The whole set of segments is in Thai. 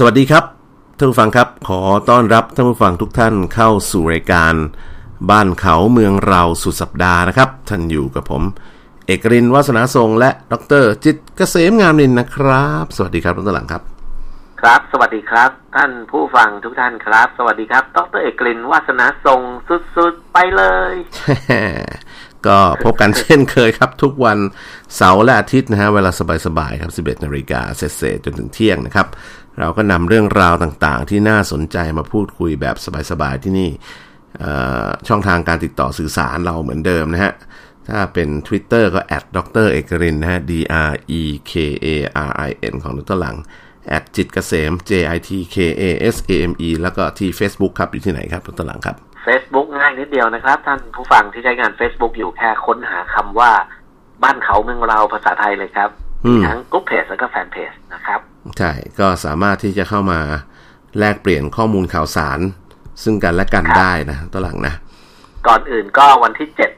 สวัสดีครับท่านผู้ฟังครับขอต้อนรับท่านผู้ฟังทุกท่านเข้าสู่รายการ บ้านเขาเมืองเราสุดสัปดาห์นะครับ ท่านอยู่กับผม เอกรินวัฒนาทรงและดรจิตเกษมงามนินนะครับ สวัสดีครับท่านหลังครับ ครับ สวัสดีครับ ท่านผู้ฟังทุกท่านครับ สวัสดีครับดรเอกลินวาสนาทรงสุดๆไปเลย ก็พบกันเช่นเคยครับ ทุกวันเสาร์และอาทิตย์นะฮะเวลาสบายๆครับ 11นาฬิกาเศษจนถึงเที่ยงนะครับ เราก็นำเรื่องราวต่างๆ ที่น่าสนใจมาพูดคุยแบบสบายๆที่นี่ช่องทางการติดต่อสื่อสารเราเหมือนเดิมนะฮะ ถ้าเป็น Twitter ก็แอดดรเอกรินนะฮะ D R E K A R I N ของดรหลังแอดจิตเกษม J I T K A S A M E แล้วก็ที่ Facebook ครับ อยู่ที่ไหนครับดรหลังครับ Facebook ง่ายนิดเดียวนะครับ ท่านผู้ฟังที่ใช้งาน Facebook อยู่แค่ค้นหาคำว่าบ้านเขาเมืองเราภาษาไทยเลยครับ ทั้งกลุ่มเพจแล้วก็แฟนเพจนะครับ ใช่ ก็สามารถที่จะเข้ามาแลกเปลี่ยนข้อมูลข่าวสาร ซึ่งกันและกันได้นะตัวหลังนะ ก่อนอื่นก็วันที่เจ็ด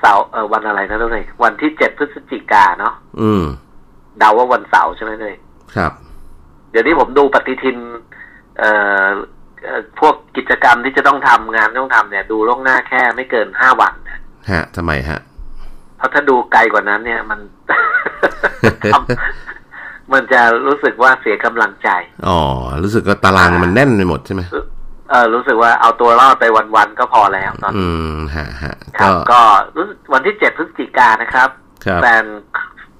เสาร์เออวันอะไรนะทุกท่านวันที่เจ็ดพฤศจิกาเนาะอืมเดาว่าวันเสาร์ใช่ไหมเลยครับ เดี๋ยวนี้ผมดูปฏิทิน เอ่อ พวกกิจกรรมที่จะต้องทำงานต้องทำเนี่ย ดูล่วงหน้าแค่ไม่เกินห้าวันฮะทำไมฮะ เพราะถ้าดูไกลกว่านั้น เนี่ยมัน มันจะรู้สึกว่าเสียกำลังใจ อ๋อ รู้สึกว่าตารางมันแน่นไปหมดใช่ไหมเออรู้สึกว่าเอาตัวรอดไปวันๆก็พอแล้วตอนอืมฮะฮะครับก็รู้วันที่เจ็ดพฤศจิกานะครับครับแฟน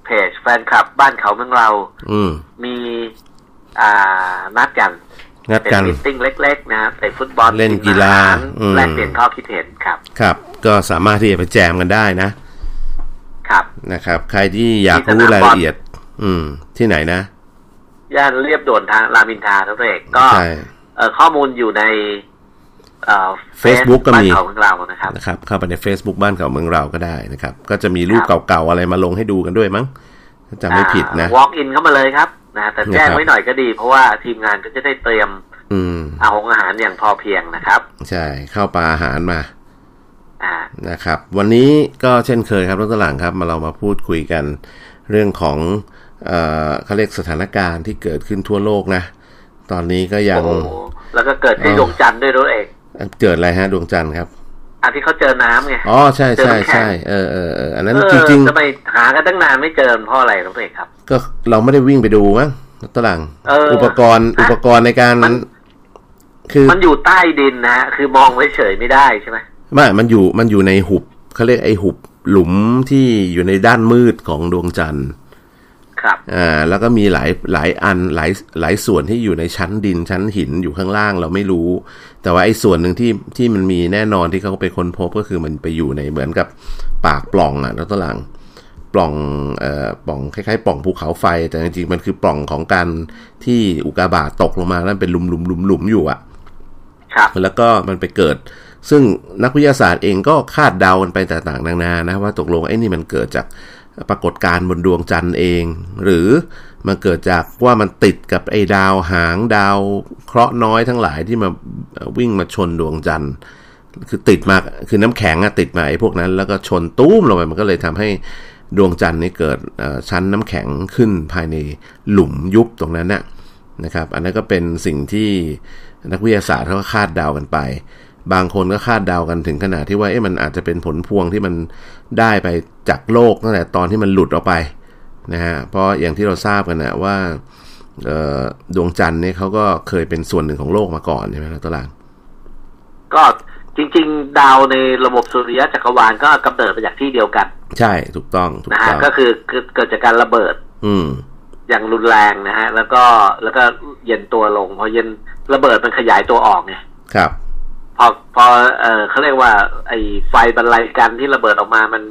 เพจแฟนคลับบ้านเขาเมืองเรา อืมมีอ่านัดกัน งัดเป็นกันมิทติ้งเล็ก ๆ นะครับเตะฟุตบอลเล่นกีฬาอาหารอืมแลกเปลี่ยนข้อคิดเห็นครับ ครับ ก็สามารถที่จะไปแจมกันได้นะ ครับนะครับ ใครที่อยากที่สรู้นามรายบอลละเอียด อืม ที่ไหนนะย่านเรียบด่วนทางรามอินทราทั้งเอกก็ใช่เอ่อข้อมูลอยู่ในเอ่อ Facebook ก็มีบ้านเขาของเรานะครับนะครับ เข้าไปใน Facebook บ้านเขาเมืองเราก็ได้นะครับ ก็จะมีรูปครับเก่าๆอะไรมาลงให้ดูกันด้วยมั้งถ้าจำไม่ผิดนะอ่า walk in เข้ามาเลยครับ นะแต่แจ้งนะครับไว้หน่อยก็ดี เพราะว่าทีมงานก็จะได้เตรียม อืมอาหงอาหารอย่างพอเพียงนะครับ ใช่เข้าปลาอาหารมาอ่านะครับ วันนี้ก็เช่นเคยครับรถหลังครับ มาเรามาพูดคุยกัน เรื่องของเอ่อเขาเรียกสถานการณ์ที่เกิดขึ้นทั่วโลกนะ ตอนนี้ก็ยังโอ้โหแล้วก็เกิดที่เออดวงจันทร์ด้วยตัวเองเกิดอะไรฮะดวงจันทร์ครับอันที่เขาเจอน้ำไง อ๋อ ใช่ใช่เจอน้ำแข็งใช่ เออเออเอออันนั้นเออจริงจะไปหากันตั้งนานไม่เจอเพราะอะไรตัวเองครับๆ ก็เราไม่ได้วิ่งไปดูมั้งตหลังเอออุปกรณ์อะอุปกรณ์ในการมันคือมันอยู่ใต้ดินนะฮะคือมองไว้เฉยไม่ได้ใช่ไหมไม่มันอยู่มันอยู่ในหุบเขาเรียกไอหุบหลุมที่อยู่ในด้านมืดของดวงจันทร์ ครับอ่าแล้วก็มีหลายหลายอันหลายหลายส่วนที่อยู่ในชั้นดินชั้นหินอยู่ข้างล่างเราไม่รู้ แต่ว่าไอ้ส่วนหนึ่งที่ที่มันมีแน่นอนที่เขาไปค้นพบก็คือมันไปอยู่ในเหมือนกับปากปล่องอะแล้วตัวหลัง ปล่องเอ่อปล่องคล้ายๆปล่องภูเขาไฟ แต่จริงๆมันคือปล่องของการที่อุกกาบาตตกลงมาแล้วเป็นหลุมหลุมหลุมหลุมอยู่อะครับแล้วก็มันไปเกิด ซึ่งนักวิทยาศาสตร์เองก็คาดเดากันไปต่างๆนานานะว่าตกลงไอ้นี่มันเกิดจากปรากฏการณ์บนดวงจันทร์เอง หรือมันเกิดจากว่ามันติดกับไอ้ดาวหางดาวเคราะห์น้อยทั้งหลายที่มาเอ่อวิ่งมาชนดวงจันทร์คือติดมาคือน้ำแข็งอะติดมาไอ้พวกนั้น แล้วก็ชนตุ้มลงไปมันก็เลยทำให้ ดวงจันทร์นี่เกิดชั้นน้ำแข็งขึ้นภายในหลุมยุบตรงนั้นน่ะนะครับ อันนั้นก็เป็นสิ่งที่นักวิทยาศาสตร์เขาก็คาดเดากันไป บางคนก็คาดเดากันถึงขนาดที่ว่าเอ๊ะมันอาจจะเป็นผลพวงที่มันได้ไปจากโลกตั้งแต่ตอนที่มันหลุดออกไปนะฮะเพราะอย่างที่เราทราบกันนะว่าดวงจันทร์เนี่ยเขาก็เคยเป็นส่วนหนึ่งของโลกมาก่อนใช่ไหมครับตวหลางก็จริง ๆ ดาวในระบบสุริยะจักรวาลก็กำเนิดมาจากที่เดียวกันใช่ถูกต้องถูกนะต้ฮะองก็คือคือเกิดจากการระเบิด อืม อย่างรุนแรงนะฮะ แล้วก็แล้วก็เย็นตัวลงพอเย็นระเบิดมันขยายตัวออกไงครับ พอพอเออเขาเรียกว่า ไอ้ไฟบรรลัยกันที่ระเบิดออกมามัน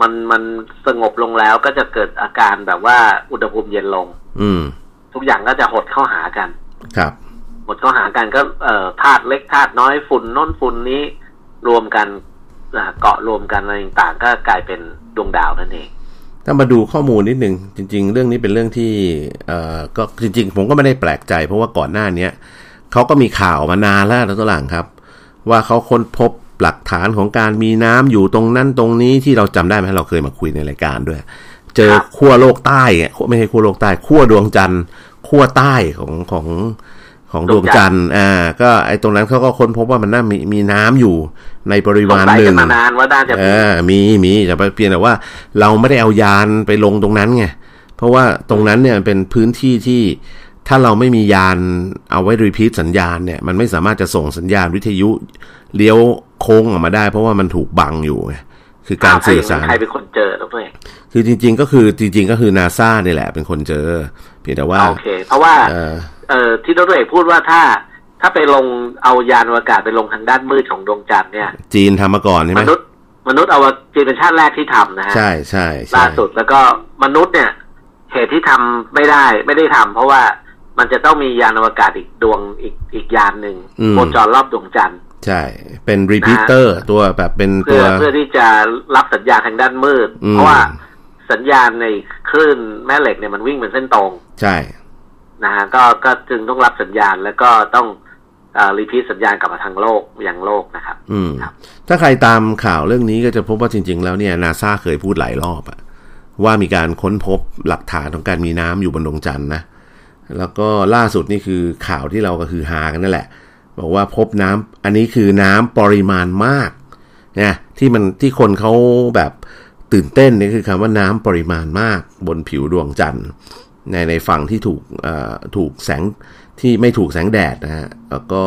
มันมันสงบลงแล้วก็จะเกิดอาการแบบว่าอุณหภูมิเย็นลง อืม ทุกอย่างก็จะหดเข้าหากัน ครับหดเข้าหากันก็เอ่อธาตุเล็กธาตุน้อยฝุ่นโน้นฝุ่นนี้รวมกันอ่า เกาะรวมกันอะไรต่างๆก็กลายเป็นดวงดาวนั่นเอง ถ้ามาดูข้อมูลนิดนึงจริง ๆ เรื่องนี้เป็นเรื่องที่เอ่อก็จริง ๆ ผมก็ไม่ได้แปลกใจ เพราะว่าก่อนหน้าเนี้ยเขาก็มีข่าวมานานแล้วนะตัวหลังครับ ว่าเขาค้นพบหลักฐานของการมีน้ำอยู่ตรงนั้นตรงนี้ที่เราจำได้ไหมเราเคยมาคุยในรายการด้วย เจอครับขั้วโลกใต้อะไม่ใช่ขั้วโลกใต้ขั้วดวงจันทร์ขั้วใต้ของของ ของดวงจันทร์อ่า ก็ไอ้ตรงนั้นเขาก็ค้นพบว่ามันน่ามีมีน้ำอยู่ในปริมาณหนึ่งมานานว่าน่าจะเออมีมีแต่เพียงแต่ว่า เราไม่ได้เอายานไปลงตรงนั้นไงเพราะว่าตรงนั้นเนี่ยเป็นพื้นที่ที่ถ้าเราไม่มียานเอาไว้รีพีทสัญญาณเนี่ย มันไม่สามารถจะส่งสัญญาณวิทยุเลี้ยวโค้งออกมาได้ เพราะว่ามันถูกบังอยู่ไงคือการสื่อสารใครเป็นคนเจอตัวเองคือจริง ๆ ก็คือจริง ๆ ก็คือนาซาเนี่ยแหละเป็นคนเจอ เพียงแต่ว่าโอเค เพราะว่า เออเอ่อที่ดรเอกพูดว่าถ้า ถ้าไปลงเอายานอวกาศไปลงทางด้านมืดของดวงจันทร์เนี่ย จีนทำมาก่อนใช่ไหมมนุษย์มนุษย์เอาจีนเป็นชาติแรกที่ทำนะฮะใช่ใช่ใช่ล่าสุดแล้วก็มนุษย์เนี่ยเหตุที่ทำไม่ได้ไม่ได้ทำเพราะว่ามันจะต้องมียานอวกาศอีกดวงอีกอีกยานหนึ่งโคจรรอบดวงจันทร์ใช่ เป็นรีพีเตอร์ตัวแบบเป็นเพื่ตัอวเพื่อที่จะรับสัญญาณทางด้านมืดอืมเพราะว่าสัญญาณในคลื่นแม่เหล็กเนี่ยมันวิ่งเป็นเส้นตรง ใช่ นะฮะก็ก็จึงต้องรับสัญญาณแล้วก็ต้องอ่ารีพีทสัญญาณกลับมาทางโลกอย่างโลกนะครับ อืมครับถ้าใครตามข่าวเรื่องนี้ก็จะพบว่าจริง ๆ แล้วเนี่ยนาซาเคยพูดหลายรอบอะว่ามีการค้นพบหลักฐานของการมีน้ำอยู่บนดวงจันทร์นะแล้วก็ล่าสุดนี่คือข่าวที่เราก็คือฮากันนั่นแหละ บอกว่าพบน้ำอันนี้คือน้ำปริมาณมากนะที่มันที่คนเขาแบบตื่นเต้นนี่คือคำว่าน้ำปริมาณมากบนผิวดวงจันทร์ ในในฝั่งที่ถูกถูกแสงที่ไม่ถูกแสงแดดนะฮะแล้วก็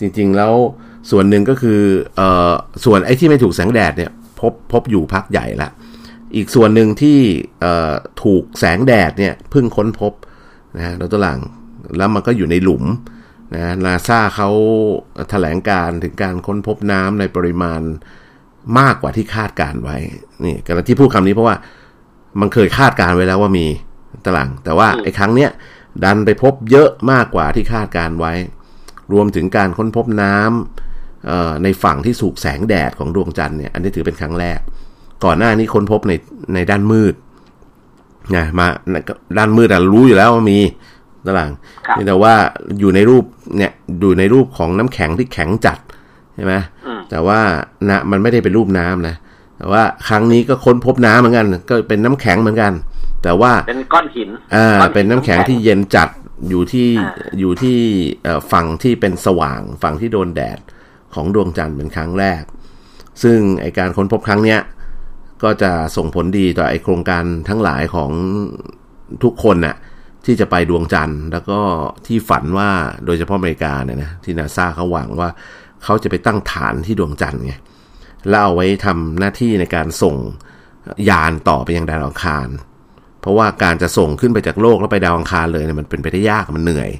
จริงๆแล้วส่วนหนึ่งก็คืออส่วนไอ้ที่ไม่ถูกแสงแดดเนี่ยพบพบอยู่พักใหญ่ละอีกส่วนหนึ่งที่ถูกแสงแดดเนี่ยเพิ่งค้นพบนะฮะดรหลังแล้วมันก็อยู่ในหลุมนะนาซาเขาแถลงการถึงการค้นพบน้ำในปริมาณมากกว่าที่คาดการไว้นี่การที่พูดคำนี้เพราะว่ามันเคยคาดการไว้แล้วว่ามี ตาราง แต่ว่าไอ้ครั้งเนี้ยดันไปพบเยอะมากกว่าที่คาดการไว้ รวมถึงการค้นพบน้ำเอ่อในฝั่งที่สูกแสงแดดของดวงจันทร์เนี่ย อันนี้ถือเป็นครั้งแรก ก่อนหน้านี้ค้นพบในในด้านมืดนะมาด้านมืดอะรู้อยู่แล้วว่ามีตารางครับแต่ว่าอยู่ในรูปเนี่ยอยู่ในรูปของน้ำแข็งที่แข็งจัดใช่ไหมอืมแต่ว่านะมันไม่ได้เป็นรูปน้ำนะแต่ว่าครั้งนี้ก็ค้นพบน้ำเหมือนกัน ก็เป็นน้ำแข็งเหมือนกัน แต่ว่าเป็นก้อนหินอ่าก้อหิเป็นน้ำแข็งที่เย็นจัดอยู่ที่อ่าอยู่ที่เอ่อฝั่งที่เป็นสว่างฝั่งที่โดนแดดของดวงจันทร์เป็นครั้งแรก ซึ่งไอการค้นพบครั้งเนี้ยก็จะส่งผลดีต่อไอโครงการทั้งหลายของทุกคนน่ะที่จะไปดวงจันทร์ แล้วก็ที่ฝันว่าโดยเฉพาะอเมริกาเนี่ยนะที่นาซาเขาหวังว่าเขาจะไปตั้งฐานที่ดวงจันทร์ไงแล้วเอาไว้ทำหน้าที่ในการส่งยานต่อไปยังดาวอังคาร เพราะว่าการจะส่งขึ้นไปจากโลกแล้วไปดาวอังคารเลยเนี่ยมันเป็นไปได้ยากมันเหนื่อย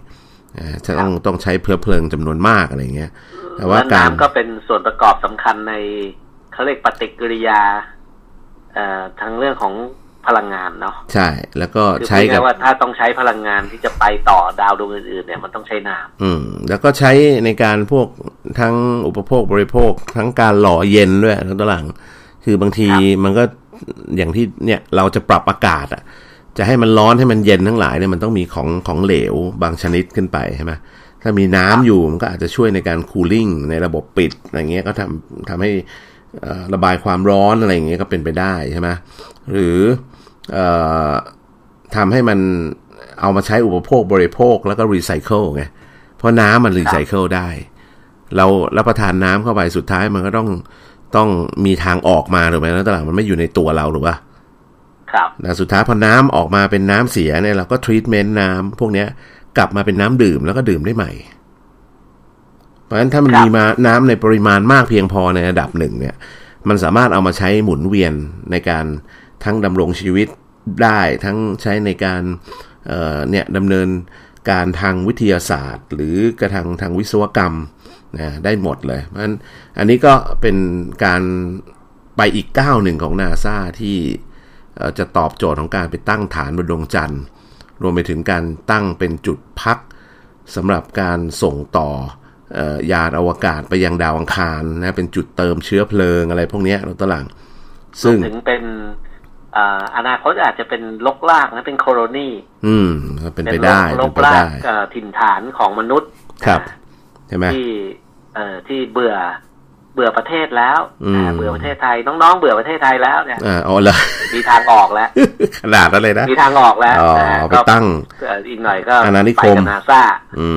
นะจะต้องต้องใช้เพลิงเพลิงจำนวนมากอะไรเงี้ย แต่ว่าและการน้ำก็เป็นส่วนประกอบสำคัญในเขาเรียกปฏิกิริยาเอ่อทางเรื่องของพลังงานเนาะใช่ แล้วก็คือใช้พูดกับง่ายๆว่าถ้าต้องใช้พลังงานที่จะไปต่อดาวดวงอื่นๆเนี่ยมันต้องใช้น้ำอืม แล้วก็ใช้ในการพวกทั้งอุปโภคบริโภค ทั้งการหล่อเย็นด้วยทั้งตวหลังคือบางทีครับมันก็ อย่างที่เนี่ยเราจะปรับอากาศอะจะให้มันร้อนให้มันเย็นทั้งหลายเนี่ยมันต้องมีของของเหลวบางชนิดขึ้นไปใช่ไหมถ้ามีน้ำอยู่มันก็อาจจะช่วยในการคูลิ่งในระบบปิดอะไรเงี้ยก็ทำทำให้ระบายความร้อนอะไรอย่างเงี้ยก็เป็นไปได้ใช่ไหมหรือออทำให้มันเอามาใช้อุปโภคบริโภคแล้วก็รีไซเคิลไงเพราะน้ำมันรีไซเคิลได้ เรารับประทานน้ำเข้าไปสุดท้ายมันก็ต้อง ต้องมีทางออกมาถูกไหมแล้วตลาดมันไม่อยู่ในตัวเราหรือว่าครับนะสุดท้ายพอน้ำออกมาเป็นน้ำเสียเนี่ยเราก็ทรีทเมนต์น้ำพวกเนี้ยกลับมาเป็นน้ำดื่มแล้วก็ดื่มได้ใหม่ เพราะฉะนั้นถ้ามันครับมีมาน้ำในปริมาณมากเพียงพอในระดับหนึ่งเนี่ย มันสามารถเอามาใช้หมุนเวียนในการทั้งดำรงชีวิตได้ทั้งใช้ในการเอ่อเนี่ยดำเนินการทางวิทยาศาสตร์ หรือกระทางทางวิศวกรรม นะได้หมดเลยเพราะฉะนั้นอันนี้ก็เป็นการไปอีกก้าวหนึ่งของนาซาที่เอ่อจะตอบโจทย์ของการไปตั้งฐานบนดวงจันทร์ รวมไปถึงการตั้งเป็นจุดพักสำหรับการส่งต่อเอ่อยานอวกาศไปยังดาวอังคารนะเป็นจุดเติมเชื้อเพลิงอะไรพวกเนี้ยเราตวหลังซึ่งถึงเป็นอ่าอนาคตอาจจะเป็นลกลากนะเป็นโคโรนีอืมก็เป็นไปได้ลเป็นกไปลากได้เอ่อถิ่นฐานของมนุษย์ครับอ่าใช่ไหมที่ เอ่อที่เบื่อเบื่อประเทศแล้วอืมอ่าเบื่อประเทศไทยน้องๆเบื่อประเทศไทยแล้วเนี่ยอ่าอ๋อเหรอมีทางออกแล้วขนาดนั้นเลยนะมีทางออกแล้วอ๋อนะเอาไปก็ตั้งเอ่ออีกหน่อยก็อาณานิคมไปกับนาซาอื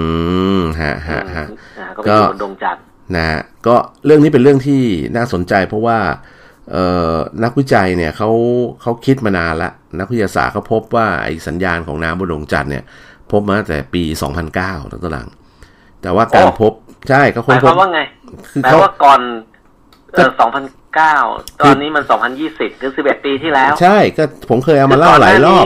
มฮะฮะฮะอ่าก็ไปอยู่บนดวงจันทร์นะฮะก็เรื่องนี้เป็นเรื่องที่น่าสนใจเพราะว่าเอ่อนักวิจัยเนี่ยเขาเขาคิดมานานละนักวิทยาศาสตร์เขาพบว่าไอสัญญาณของน้ำบนดวงจันทร์เนี่ย พบมาตั้งแต่ปี 2009ตั้งแต่หลังแต่ว่าการพบ ใช่เขาหค้นมายพคบวามว่าไงคือแปลเขา ว่าก่อนเอก็อ2009ตอนนี้มัน2020คือ11ปีที่แล้วใช่ก็ผมเคยเอามาเล่าหลายรอบ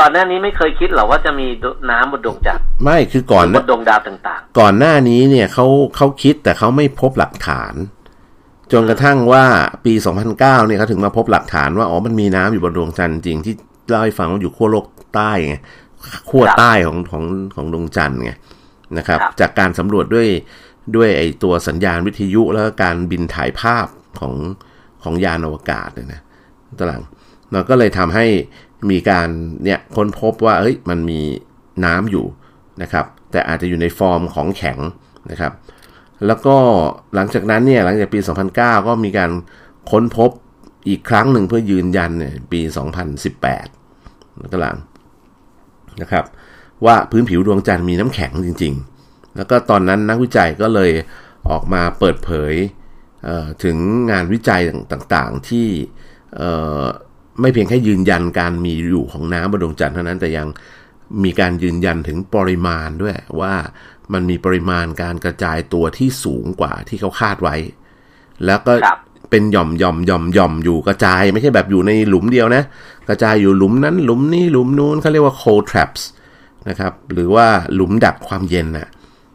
ก่อนหน้านี้ไม่เคยคิดหรอว่าจะมีน้ำบนดวงจันทร์ไม่คือก่อนบนดวงดาวต่าง ก่อนหน้านี้เนี่ยเขาเขาคิดแต่เขาไม่พบหลักฐาน จนกระทั่งว่าปี 2009เนี่ยเขาถึงมาพบหลักฐานว่าอ๋อมันมีน้ำอยู่บนดวงจันทร์จริงที่เล่าให้ฟังว่าอยู่ขั้วโลกใต้ไงขั้วใต้ของของของดวงจันทร์ไง นะครับ จากการสำรวจด้วยด้วยไอตัวสัญญาณวิทยุแล้วก็การบินถ่ายภาพของของยานอวกาศเนี่ยนะตหลังมันก็เลยทำให้มีการเนี่ยค้นพบว่าเอ้ยมันมีน้ำอยู่นะครับ แต่อาจจะอยู่ในฟอร์มของแข็งนะครับ แล้วก็หลังจากนั้นเนี่ยหลังจากปี 2009 ก็มีการค้นพบอีกครั้งหนึ่งเพื่อยืนยันเนี่ยปี 2018แล้วก็หลังนะครับ ว่าพื้นผิวดวงจันทร์มีน้ำแข็งจริง ๆ แล้วก็ตอนนั้นนักวิจัยก็เลยออกมาเปิดเผยเอ่อถึงงานวิจัยต่างๆ ที่เอ่อไม่เพียงแค่ยืนยันการมีอยู่ของน้ำบนดวงจันทร์เท่านั้นแต่ยังมีการยืนยันถึงปริมาณด้วยว่ามันมีปริมาณการกระจายตัวที่สูงกว่าที่เขาคาดไว้ แล้วก็ครับเป็นหย่อมหย่อมหย่อมหย่อมอยู่กระจาย ไม่ใช่แบบอยู่ในหลุมเดียวนะ กระจายอยู่หลุมนั้นหลุมนี้หลุมนู้นเขาเรียกว่า cold traps นะครับ หรือว่าหลุมดักความเย็นนะ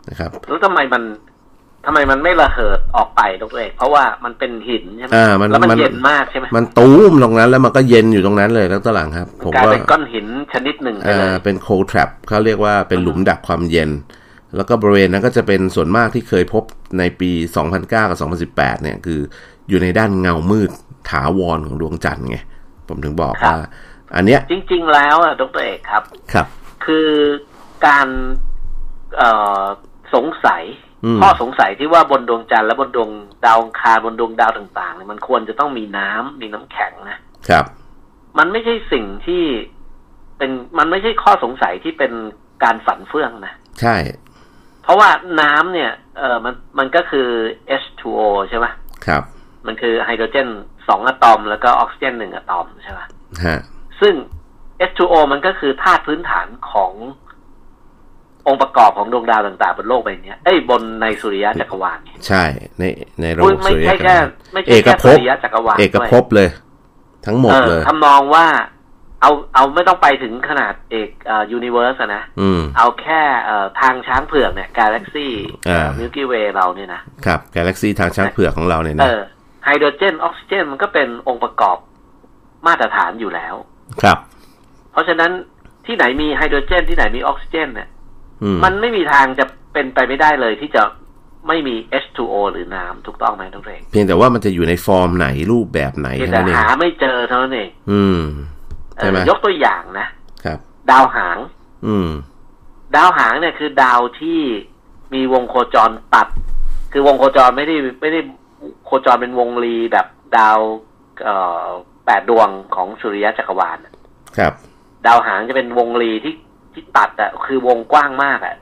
นะครับๆแล้วทำไมมันทำไมมันไม่ระเหิดออกไปดรเอกเพราะว่ามันเป็นหินใช่ไหมอ่ามันแล้วมันมันเย็นมากใช่ไหมมันตูมตรงนั้นแล้วมันก็เย็นอยู่ตรงนั้นเลยแล้วตอนหลังครับ ผมกลายว่าเป็นก้อนหินชนิดหนึ่งไปเอ่เลอยเป็น cold trap เขาเรียกว่าเป็นหลุมดักความเย็น แล้วก็บริเวณนั้นก็จะเป็นส่วนมากที่เคยพบในปี 2009 กับ 2018 เนี่ย คืออยู่ในด้านเงามืดถาวรของดวงจันทร์ไงผมถึงบอกว่า อันเนี้ยจริง ๆ แล้วอะดรเอกครับครับ คือการเอ่อสงสัยอืมข้อสงสัยที่ว่าบนดวงจันทร์และบนดวงดาวอังคารบนดวงดาวต่างๆเนี่ยมันควรจะต้องมีน้ำมีน้ำแข็งนะครับ มันไม่ใช่สิ่งที่เป็นมันไม่ใช่ข้อสงสัยที่เป็นการฝันเฟื่องนะใช่ เพราะว่าน้ำเนี่ย เออมันมันก็คือ H2O ใช่ไหมครับ มันคือไฮโดรเจนสองอะตอม แล้วก็ออกซิเจนหนึ่งอะตอมใช่ไหมฮะซึ่ง H2O มันก็คือธาตุพื้นฐานขององค์ประกอบของดวงดาวต่างๆบนโลกใบเนี้ยเอ้ยบนในสุริยะจักรวาลเนี่ยใช่ ในในระบพูดบไม่สุริยะใช่จักรแค่วาลไม่ใช่เอกแค่ภสุพริยะจักรวาลเอกด้วยภพเลย ทั้งหมดเออเลยทำนองว่าเอาเอาไม่ต้องไปถึงขนาดเอกเอ่อ universe อะนะอืมเอาแค่เอ่อทางช้างเผือกเนี่ยกาแล็กซี่อ่า Milky Way เราเนี่ยนะครับกาแล็กซี่ทางช้างเผือกของเราเนี่ยเอนะอไฮโดรเจนออกซิเจนมันก็เป็นองค์ประกอบมาตรฐานอยู่แล้ว ครับ เพราะฉะนั้นที่ไหนมีไฮโดรเจน ที่ไหนมีออกซิเจน เนี่ยอืมมันไม่มีทางจะเป็นไปไม่ได้เลยที่จะไม่มี H2O หรือน้ำถูกต้องไหมน้องเรงเพียงแต่ว่ามันจะอยู่ในฟอร์มไหนรูปแบบไหนเพียงแค่แต่นั้นเองหาไม่เจอเท่านั้นเองอืมเอใช่ไหมอยกตัวอย่างนะครับ ดาวหาง อืม ดาวหางเนี่ยคือดาวที่มีวงโคจรตัด คือวงโคจรไม่ได้ไม่ได้โคจรเป็นวงรีแบบดาวเอ่อแปดดวงของสุริยะจักรวาลครับ ดาวหางจะเป็นวงรีที่ที่ตัดอะคือวงกว้างมากอะ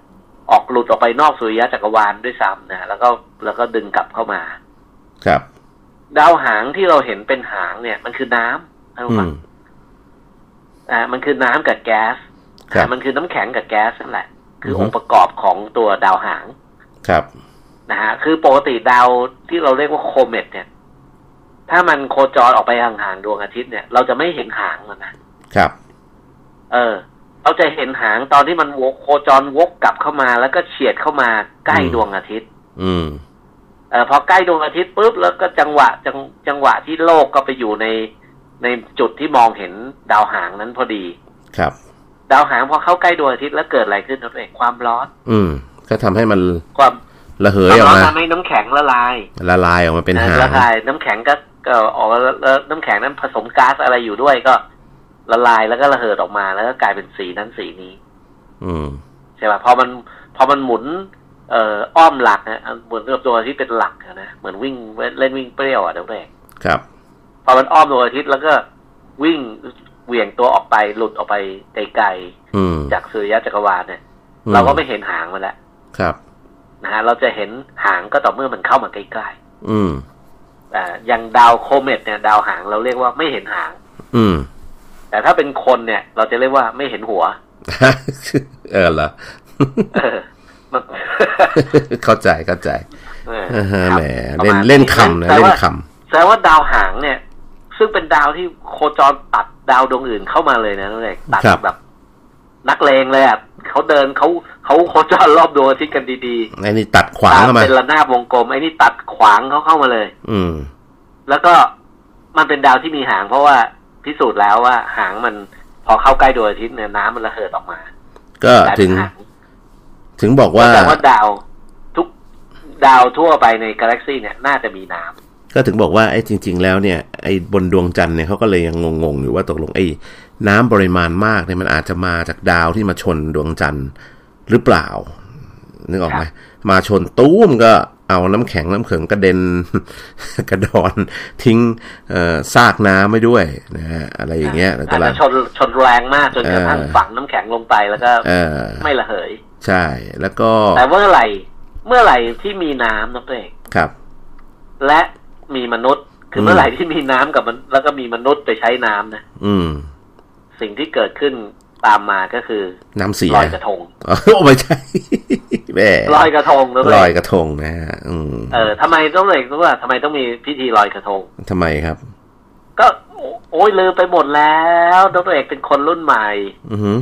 ออกหลุดออกไปนอกสุริยะจักรวาลด้วยซ้ำนะแล้วก็แล้วก็ดึงกลับเข้ามา ครับ ดาวหางที่เราเห็นเป็นหางเนี่ย มันคือน้ำนะอืครับมอ่า มันคือน้ำกับแก๊สครับอ่ามันคือน้ำแข็งกับแก๊สนั่นแหละ คือออฮึองค์ประกอบของตัวดาวหาง ครับนะฮะคือปกติดาวที่เราเรียกว่าโคเมตเนี่ย ถ้ามันโคจรออกไปห่างๆดวงอาทิตย์เนี่ย เราจะไม่เห็นหางมันนะครับ เออ เราจะเห็นหางตอนที่มันวกโคจรวกกลับเข้ามา แล้วก็เฉียดเข้ามาใกล้อืมดวงอาทิตย์ อืม เออพอใกล้ดวงอาทิตย์ปุ๊บแล้วก็จังหวะจังจังหวะที่โลกก็ไปอยู่ในในจุดที่มองเห็นดาวหางนั้นพอดี ครับ ดาวหางพอเข้าใกล้ดวงอาทิตย์แล้วเกิดอะไรขึ้นนั่นเองความร้อน อืม ก็ทำให้มันความระเหคยวามออกร้อนมาทำให้น้ำแข็งละลาย ละลายออกมาเป็นหางละลายน้ำแข็งก็ก็ออกแล้วแล้วน้ำแข็งนั้นผสมก๊าซอะไรอยู่ด้วยก็ ละลายแล้วก็ระเหิดออกมาแล้วก็กลายเป็นสีนั้นสีนี้ อืมใช่ป่ะพอมันพอมันหมุนเอ่ออ้อมหลักนะเหมือนกับดวงอาทิตย์เป็นหลักนะเหมือนวิ่งเล่นวิ่งเปรี้ยวอะเดี๋ยวแรกครับ พอมันอ้อมดวงอาทิตย์แล้วก็วิ่งเหวี่ยงตัวออกไปหลุดออกไปไกลๆจากสุริยะจักรวาลเนี่ย เราก็ไม่เห็นหางมันแล้วครับนะฮะเราจะเห็นหางก็ต่อเมื่อมันเข้ามาใกล้ๆอืมแต่อย่างดาวโคเมตเนี่ย ดาวหางเราเรียกว่าไม่เห็นหาง อืม แต่ถ้าเป็นคนเนี่ย เราจะเรียกว่าไม่เห็นหัว เออเหรอเข้าใจเข้าใจแหมเล่นเล่นคำนะเล่นคำแสดงว่าดาวหางเนี่ย ซึ่งเป็นดาวที่โคจรตัดดาวดวงอื่นเข้ามาเลยนะนั่นเองตัดแบบ นักเลงเลยอะเขาเดินเขาเขาโคจรรอบดวงอาทิตย์กันดีๆไอ้นี่ตัดขวางเข้ามาเป็นระนาบวงกลมไอ้นี่ตัดขวางเขาเข้ามาเลย อืม แล้วก็มันเป็นดาวที่มีหางเพราะว่า พิสูจน์แล้วว่าหางมันพอเข้าใกล้ดวงอาทิตย์เนี่ยน้ำมันระเหิดออกมา ก็ถึง ถึงบอกว่าแต่ว่าดาวทุกดาวทั่วไปในกาแล็กซี่เนี่ยน่าจะมีน้ำก็ถึงบอกว่าไอ้จริง ๆ แล้วเนี่ยไอ้บนดวงจันทร์เนี่ยเขาก็เลยยังงงๆอยู่ว่าตกลงไอ้น้ำปริมาณมากเนี่ยมันอาจจะมาจากดาวที่มาชนดวงจันทร์หรือเปล่านึกออกไหมมาชนตู้มก็ เอาน้ำแข็งน้ำเขิงกระเด็นกระดอนทิ้งซากน้ำไม่ด้วยนะฮะอะไรอย่างเงี้ยอาจจะชนชนแรงมากจนกระทั่งฝังน้ำแข็งลงไปแล้วก็ไม่ระเหย ใช่แล้วก็ แต่เมื่อไหร่เมื่อไหร่ที่มีน้ำนะเองครับ และมีมนุษย์ คือเมื่อไหร่ที่มีน้ำกับมัน แล้วก็มีมนุษย์ไปใช้น้ำนะอืม สิ่งที่เกิดขึ้น ตามมาก็คือน้ำเสียลอยกระทงอ๋อไม่ใช่แม่ลอยกระทงลอยกระทงนะฮะอืมเออทำไมต้องเลยรู้ว่าทำไมต้องมีพิธีลอยกระทงทำไมครับ ก็โอ้ยลืมไปหมดแล้วดรเอกเป็นคนรุ่นใหม่ อือ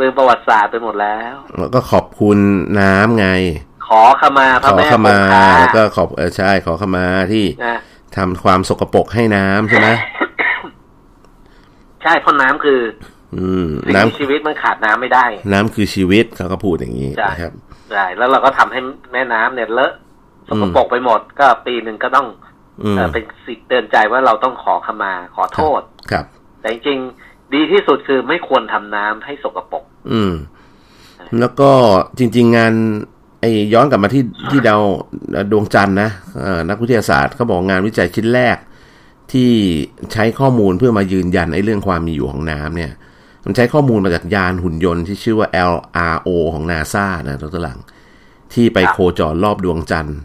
ลืมประวัติศาสตร์ไปหมดแล้วแล้วก็ขอบคุณน้ำไง ขอขมาพระแม่ขอขมาแล้วก็ขอบเออใช่ขอขมาที่ทำความสกปรกให้น้ำใช่ไหมใช่เพราะน้ำคือ น้ำชีวิตมันขาดน้ำไม่ได้ น้ำคือชีวิตเขาก็พูดอย่างนี้ครับใช่แล้วเราก็ทำให้แม่น้ำเนี่ยเลอะสกปรกไปหมดก็ปีหนึ่งก็ต้องเป็นสิ่งเตือนใจว่าเราต้องขอขมาขอโทษครับ แต่จริงดีที่สุดคือไม่ควรทำน้ำให้สกปรกอืม แล้วก็จริง ๆ งานไอ้ย้อนกลับมาที่ที่ดาวดวงจันทร์นะนักวิทยาศาสตร์เขาบอกงานวิจัยชิ้นแรก ที่ใช้ข้อมูลเพื่อมายืนยันไอ้เรื่องความมีอยู่ของน้ำเนี่ย มันใช้ข้อมูลมาจากยานหุ่นยนต์ที่ชื่อว่า LRO ของนาซานะตัวหลัง ที่ไปโคจรรอบดวงจันทร์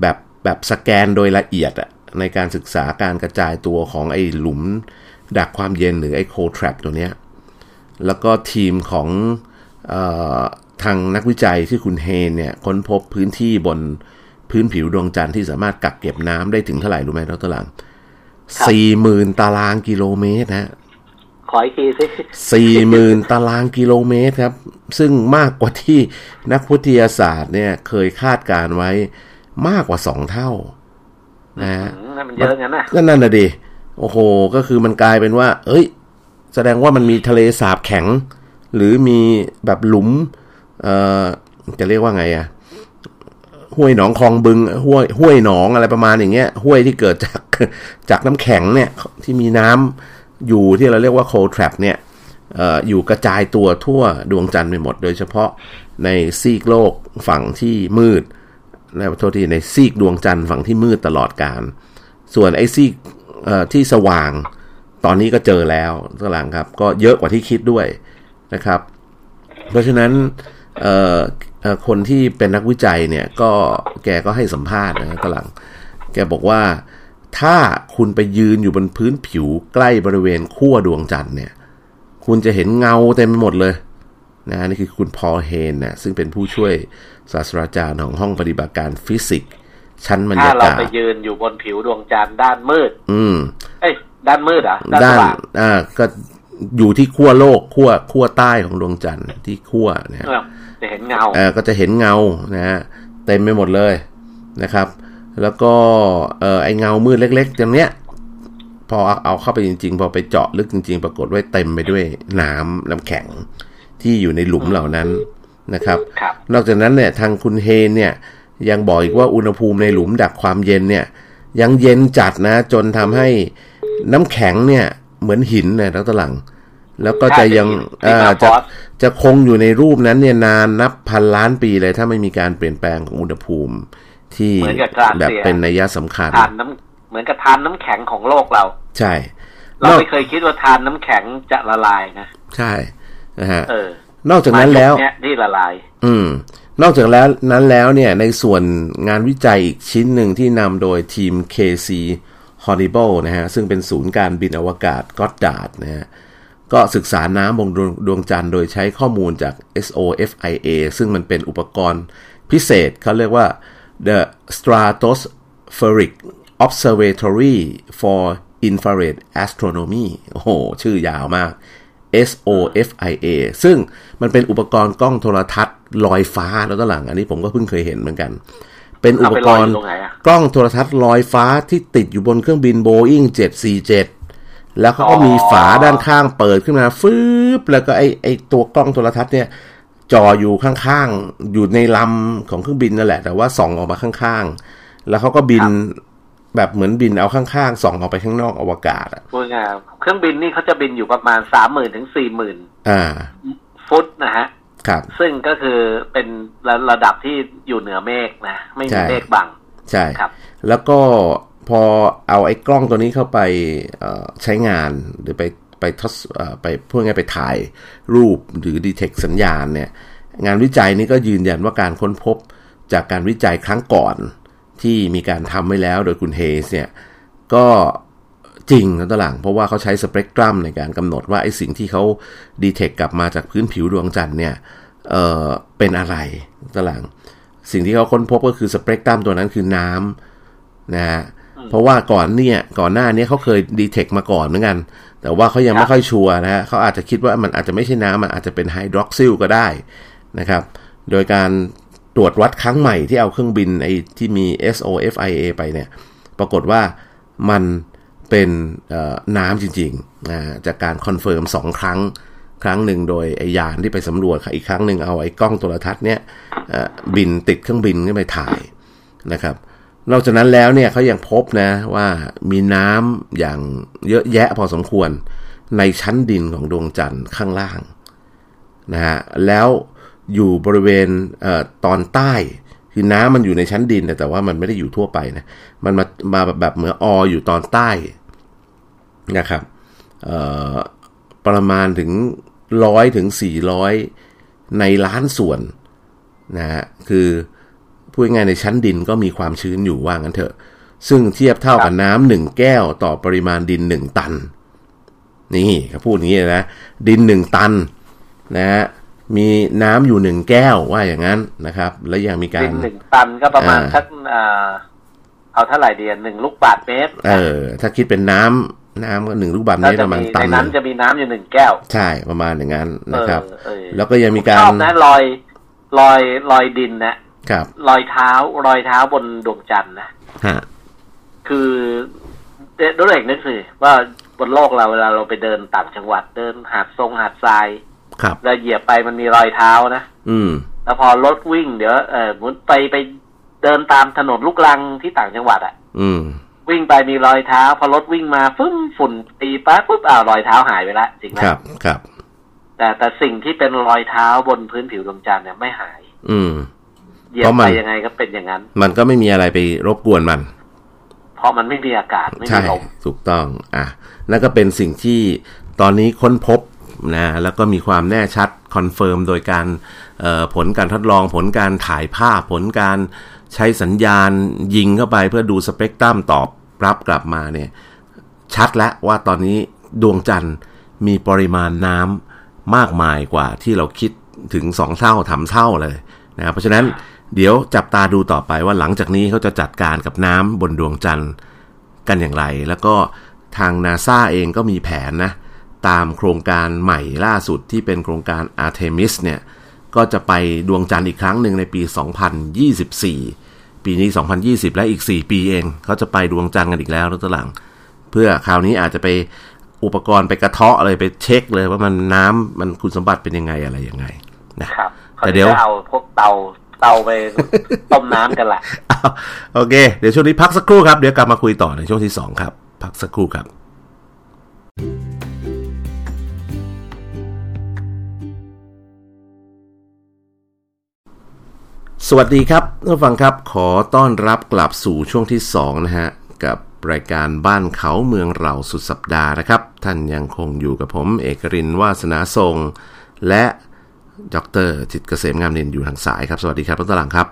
แบบแบบสแกนโดยละเอียดอะในการศึกษาการกระจายตัวของไอ้หลุม ดักความเย็นหรือไอ้โคทรัปตัวเนี้ย แล้วก็ทีมของออทางนักวิจัยที่คุณเฮนเนี่ย ค้นพบพื้นที่บนพื้นผิวดวงจันทร์ที่สามารถกักเก็บน้ำได้ถึงเท่าไหร่รู้ไหมดรหลังสี่หมื่นตารางกิโลเมตรนะ ขออีกทีสิสี่หมื่นตารางกิโลเมตรครับ ซึ่งมากกว่าที่นักวิทยาศาสตร์เนี่ยเคยคาดการไว้มากกว่าสองเท่านะฮะมันเยอะงั้นนะก็นั่นน่ะดิโอ้โห ก็คือมันกลายเป็นว่า เอ้ย แสดงว่ามันมีทะเลสาบแข็ง หรือมีแบบหลุม เอ่อ จะเรียกว่าไงอะห้วยหนองคลองบึงห้วยห้วยหนองอะไรประมาณอย่างเงี้ยห้วยที่เกิดจากจากน้ำแข็งเนี่ยที่มีน้ำอ ยู่ที่เราเรียกว่าโคลทรัปเนี่ยออยู่กระจายตัวทั่วดวงจันทร์ไปหมด โดยเฉพาะในซีกโลกฝั่งที่มืดนะโทษทีในซีกดวงจันทร์ฝั่งที่มืดตลอดการ ส่วนไอ้ซีกที่สว่างตอนนี้ก็เจอแล้วกหลังครับก็เยอะกว่าที่คิดด้วยนะครับ เพราะฉะนั้นคนที่เป็นนักวิจัยเนี่ยก็แกก็ให้สัมภาษณ์นะกหลัง แกบอกว่า ถ้าคุณไปยืนอยู่บนพื้นผิวใกล้บริเวณขั้วดวงจันทร์เนี่ย คุณจะเห็นเงาเต็มไปหมดเลยนะนี่คือคุณพอลเฮนนะซึ่งเป็นผู้ช่วยศาสตราจารย์ของห้องปฏิบัติการฟิสิกส์ชั้นบรรยากาศถ้าเราไปยืนอยู่บนผิวดวงจันทร์ด้านมืด อืม เอ้ยด้านมืดอะด้านอ่าก็อยู่ที่ขั้วโลกขั้วขั้วใต้ของดวงจันทร์ที่ขั้วเนี่ยจะเห็นเงาเออก็จะเห็นเงานะฮะเต็มไปหมดเลยนะครับ แล้วก็เออไอเงามืดเล็กๆตรงเนี้ยพอเอาเข้าไปจริงๆ พอไปเจาะลึกจริง ๆ ปรากฏว่าเต็มไปด้วยน้ำน้ำแข็งที่อยู่ในหลุมเหล่านั้นนะครับรบนอกจากนั้นเนี่ยทางคุณเฮนเนี่ยยังบอกอีกว่าอุณหภูมิในหลุมดักความเย็นเนี่ยยังเย็นจัดนะจนทำให้น้ำแข็งเนี่ยเหมือนหินนะทั้งตลัง แล้วก็จะยังจะจะคงอยู่ในรูปนั้นเนี่ยนานนับพันล้านปีเลยถ้าไม่มีการเปลี่ยนแปลงของอุณหภูมิ ที่แบบเป็นนัยสำคัญทานน้ำเหมือนกับทานน้ำแข็งของโลกเรา ใช่ เราไม่เคยคิดว่าทานน้ำแข็งจะละลายนะใช่นะฮะนอกจากนั้นแล้วที่ละลาย อืม นอกจากแล้วนั้นแล้วเนี่ย ในส่วนงานวิจัยอีกชิ้นหนึ่งที่นำโดยทีม KC Horrible นะฮะ ซึ่งเป็นศูนย์การบินอวกาศก็อดดาดนะฮะก็ศึกษาน้ำบนดวงจันทร์โดยใช้ข้อมูลจาก SOFIA ซึ่งมันเป็นอุปกรณ์พิเศษเขาเรียกว่า the Stratospheric Observatory for Infrared Astronomy โอ้โห ชื่อยาวมาก SOFIA ซึ่งมันเป็นอุปกรณ์กล้องโทรทัศน์ลอยฟ้าแล้วก็หลัง อันนี้ผมก็เพิ่งเคยเห็นเหมือนกัน เป็นอุปกรณ์กล้องโทรทัศน์ลอยฟ้าที่ติดอยู่บนเครื่องบิน Boeing 747 แล้วเขาก็มีฝาด้านข้างเปิดขึ้นมาฟืบแล้วก็ไอไอตัวกล้องโทรทัศน์เนี่ย จออยู่ข้างๆ อยู่ในลำของเครื่องบินนั่นแหละ แต่ว่าส่องออกมาข้างๆ แล้วเขาก็บินแบบเหมือนบินเอาข้างๆ ส่องออกไปข้างนอกอวกาศอะพูดง่ายเครื่องบินนี่เขาจะบินอยู่ประมาณสามหมื่นถึงสี่หมื่นฟุตนะฮะ ครับ ซึ่งก็คือเป็นระระดับที่อยู่เหนือเมฆนะ ไม่มีเมฆบัง ใช่ ครับ แล้วก็พอเอาไอ้กล้องตัวนี้เข้าไปใช้งานหรือไป ไปทดไปพูดง่ายไปถ่ายรูปหรือดีเทคสัญญาณเนี่ยงานวิจัยนี้ก็ยืนยันว่าการค้นพบจากการวิจัยครั้งก่อนที่มีการทำไว้แล้วโดยคุณเฮสเนี่ยก็จริงนะตหลังเพราะว่าเขาใช้สเปกตรัมในการกำหนดว่าไอ้สิ่งที่เขาดีเทคกลับมาจากพื้นผิวดวงจันทร์เนี่ยเออเป็นอะไรตหลังสิ่งที่เขาค้นพบก็คือสเปกตรัมตัวนั้นคือน้ำนะฮะเพราะว่าก่อนเนี่ยก่อนหน้านี้เขาเคย detect มาก่อนเหมือนกัน แต่ว่าเขายังไม่ค่อย sure นะฮะเขาอาจจะคิดว่ามันอาจจะไม่ใช่น้ำมันอาจจะเป็น hydroxyl ก็ได้นะครับ โดยการตรวจวัดครั้งใหม่ที่เอาเครื่องบินไอ้ที่มี SOFIA ไปเนี่ย ปรากฏว่ามันเป็นน้ำจริงๆนะจากการ confirm สองครั้งครั้งหนึ่งโดยไอยานที่ไปสำรวจอีกครั้งหนึ่งเอาไอ้กล้องโทรทรรศน์เนี่ยบินติดเครื่องบินขึ้นไปถ่ายนะครับ นอกจากนั้นแล้วเนี่ยเขายังพบนะว่ามีน้ำอย่างเยอะแยะพอสมควรในชั้นดินของดวงจันทร์ข้างล่างนะฮะแล้วอยู่บริเวณอตอนใต้คือน้ำมันอยู่ในชั้นดินแต่ว่ามันไม่ได้อยู่ทั่วไปนะมันมามาแบบเหมือนออยู่ตอนใต้นะครับประมาณถึงร้อยถึงสี่ร้อยในล้านส่วนนะฮะคือ พูดง่ายในชั้นดินก็มีความชื้นอยู่ว่างั้นเถอะ ซึ่งเทียบเท่ากับน้ำหนึ่งแก้วต่อปริมาณดินหนึ่งตัน นี่เขาพูดอย่างนี้นะ ดินหนึ่งตันนะฮะมีน้ำอยู่หนึ่งแก้วว่าอย่างนั้นนะครับ แล้วยังมีการหนึ่งตันก็ประมาณสักเอาเท่าไหร่เดียนหนึ่งลูกบาทเมตร เออ ถ้าคิดเป็นน้ำน้ำก็หนึ่งลูกบาทเมตรประมาณตันในนั้นจะมีน้ำอยู่หนึ่งแก้ว ใช่ประมาณอย่างนั้นนะครับ แล้วก็ยังมีการชอบนะรอยรอยรอยดินนะ ครับรอยเท้ารอยเท้าบนดวงจันทร์นะฮะคือดูเด็กนึกสิว่าบนโลกเราเวลาเราไปเดินต่างจังหวัดเดินหาดทรงหาดทรายครับแล้วเหยียบไปมันมีรอยเท้านะอืม แล้วพอรถวิ่งเดี๋ยวเออมุนไปไปเดินตามถนนลูกลังที่ต่างจังหวัดอะ อืม วิ่งไปมีรอยเท้า พอรถวิ่งมาฟึ้มฝุ่นตีปั๊บปุ๊บอ้าวรอยเท้าหายไปละจริงไหมครับครับ แต่แต่สิ่งที่เป็นรอยเท้าบนพื้นผิวดวงจันทร์เนี่ยไม่หาย อืม เหยียบไปยังไงก็เป็นอย่างนั้น มันก็ไม่มีอะไรไปรบกวนมัน เพราะมันไม่มีอากาศไม่มีลมถูกต้องอะนั่นก็เป็นสิ่งที่ตอนนี้ค้นพบนะแล้วก็มีความแน่ชัด confirm โดยการผลการทดลองผลการถ่ายภาพผลการใช้สัญญาณยิงเข้าไปเพื่อดูสเปกตรัมตอบรับกลับมาเนี่ยชัดแล้วว่าตอนนี้ดวงจันทร์มีปริมาณน้ำมากมายกว่าที่เราคิดถึงสองเท่าทำเท่าเลยนะเพราะฉะนั้น เดี๋ยวจับตาดูต่อไปว่าหลังจากนี้เขาจะจัดการกับน้ำบนดวงจันทร์กันอย่างไร แล้วก็ทางนาซาเองก็มีแผนนะ ตามโครงการใหม่ล่าสุดที่เป็นโครงการ Artemis เนี่ย ก็จะไปดวงจันทร์อีกครั้งหนึ่งในปี 2024 ปีนี้ 2020 และอีก 4 ปีเอง เขาจะไปดวงจันทร์กันอีกแล้วรถหลัง เพื่อคราวนี้อาจจะไปอุปกรณ์ไปกระเทาะเลยไปเช็คเลยว่ามันน้ำมันคุณสมบัติเป็นยังไงอะไรยังไงนะครับแต่เดี๋ยวเอาพวกเตา เตาไปต้มน้ำกันละโอเค เดี๋ยวช่วงนี้พักสักครู่ครับ เดี๋ยวกลับมาคุยต่อในช่วงที่สองครับ พักสักครู่ครับ สวัสดีครับท่านฟังครับ ขอต้อนรับกลับสู่ช่วงที่2นะฮะกับรายการบ้านเขาเมืองเราสุดสัปดาห์นะครับ ท่านยังคงอยู่กับผมเอกรินวาสนาทรง และ ดรจิตเกษมงามนินอยู่ทางสายครับ สวัสดีครับต้นตลังครับ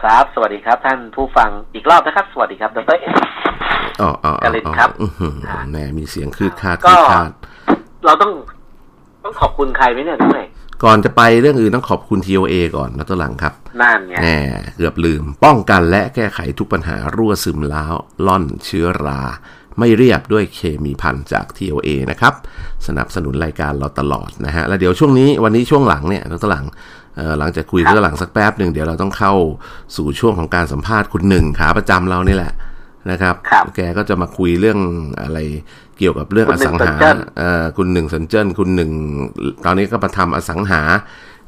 ครับ สวัสดีครับ ท่านผู้ฟังอีกรอบนะครับ สวัสดีครับดรเอกอ๋ออ๋อกาลินครับแหมมีเสียงคืดคาดคืดคาด เราต้องต้องขอบคุณใครไหมเนี่ยท่านเอกก่อนจะไปเรื่องอื่นต้องขอบคุณ TOA ก่อนนะตัวหลังครับนั่นไงแหมเกือบลืม ป้องกันและแก้ไขทุกปัญหารั่วซึมล้าวล่อนเชื้อรา ไม่เรียบด้วยเคมีพันจาก TOA นะครับ สนับสนุนรายการเราตลอดนะฮะ แล้วเดี๋ยวช่วงนี้วันนี้ช่วงหลังเนี่ยตัวหลังหลังจากคุยตัวหลังสักแป๊บหนึ่งเดี๋ยวเราต้องเข้าสู่ช่วงของการสัมภาษณ์คุณหนึ่งขาประจำเรานี่แหละนะครับแกก็จะมาคุยเรื่องอะไรเกี่ยวกับเรื่องอสังหาคุณหนึ่งสันเจิ้นคุณหนึ่งตอนนี้ก็มาทำอสังหา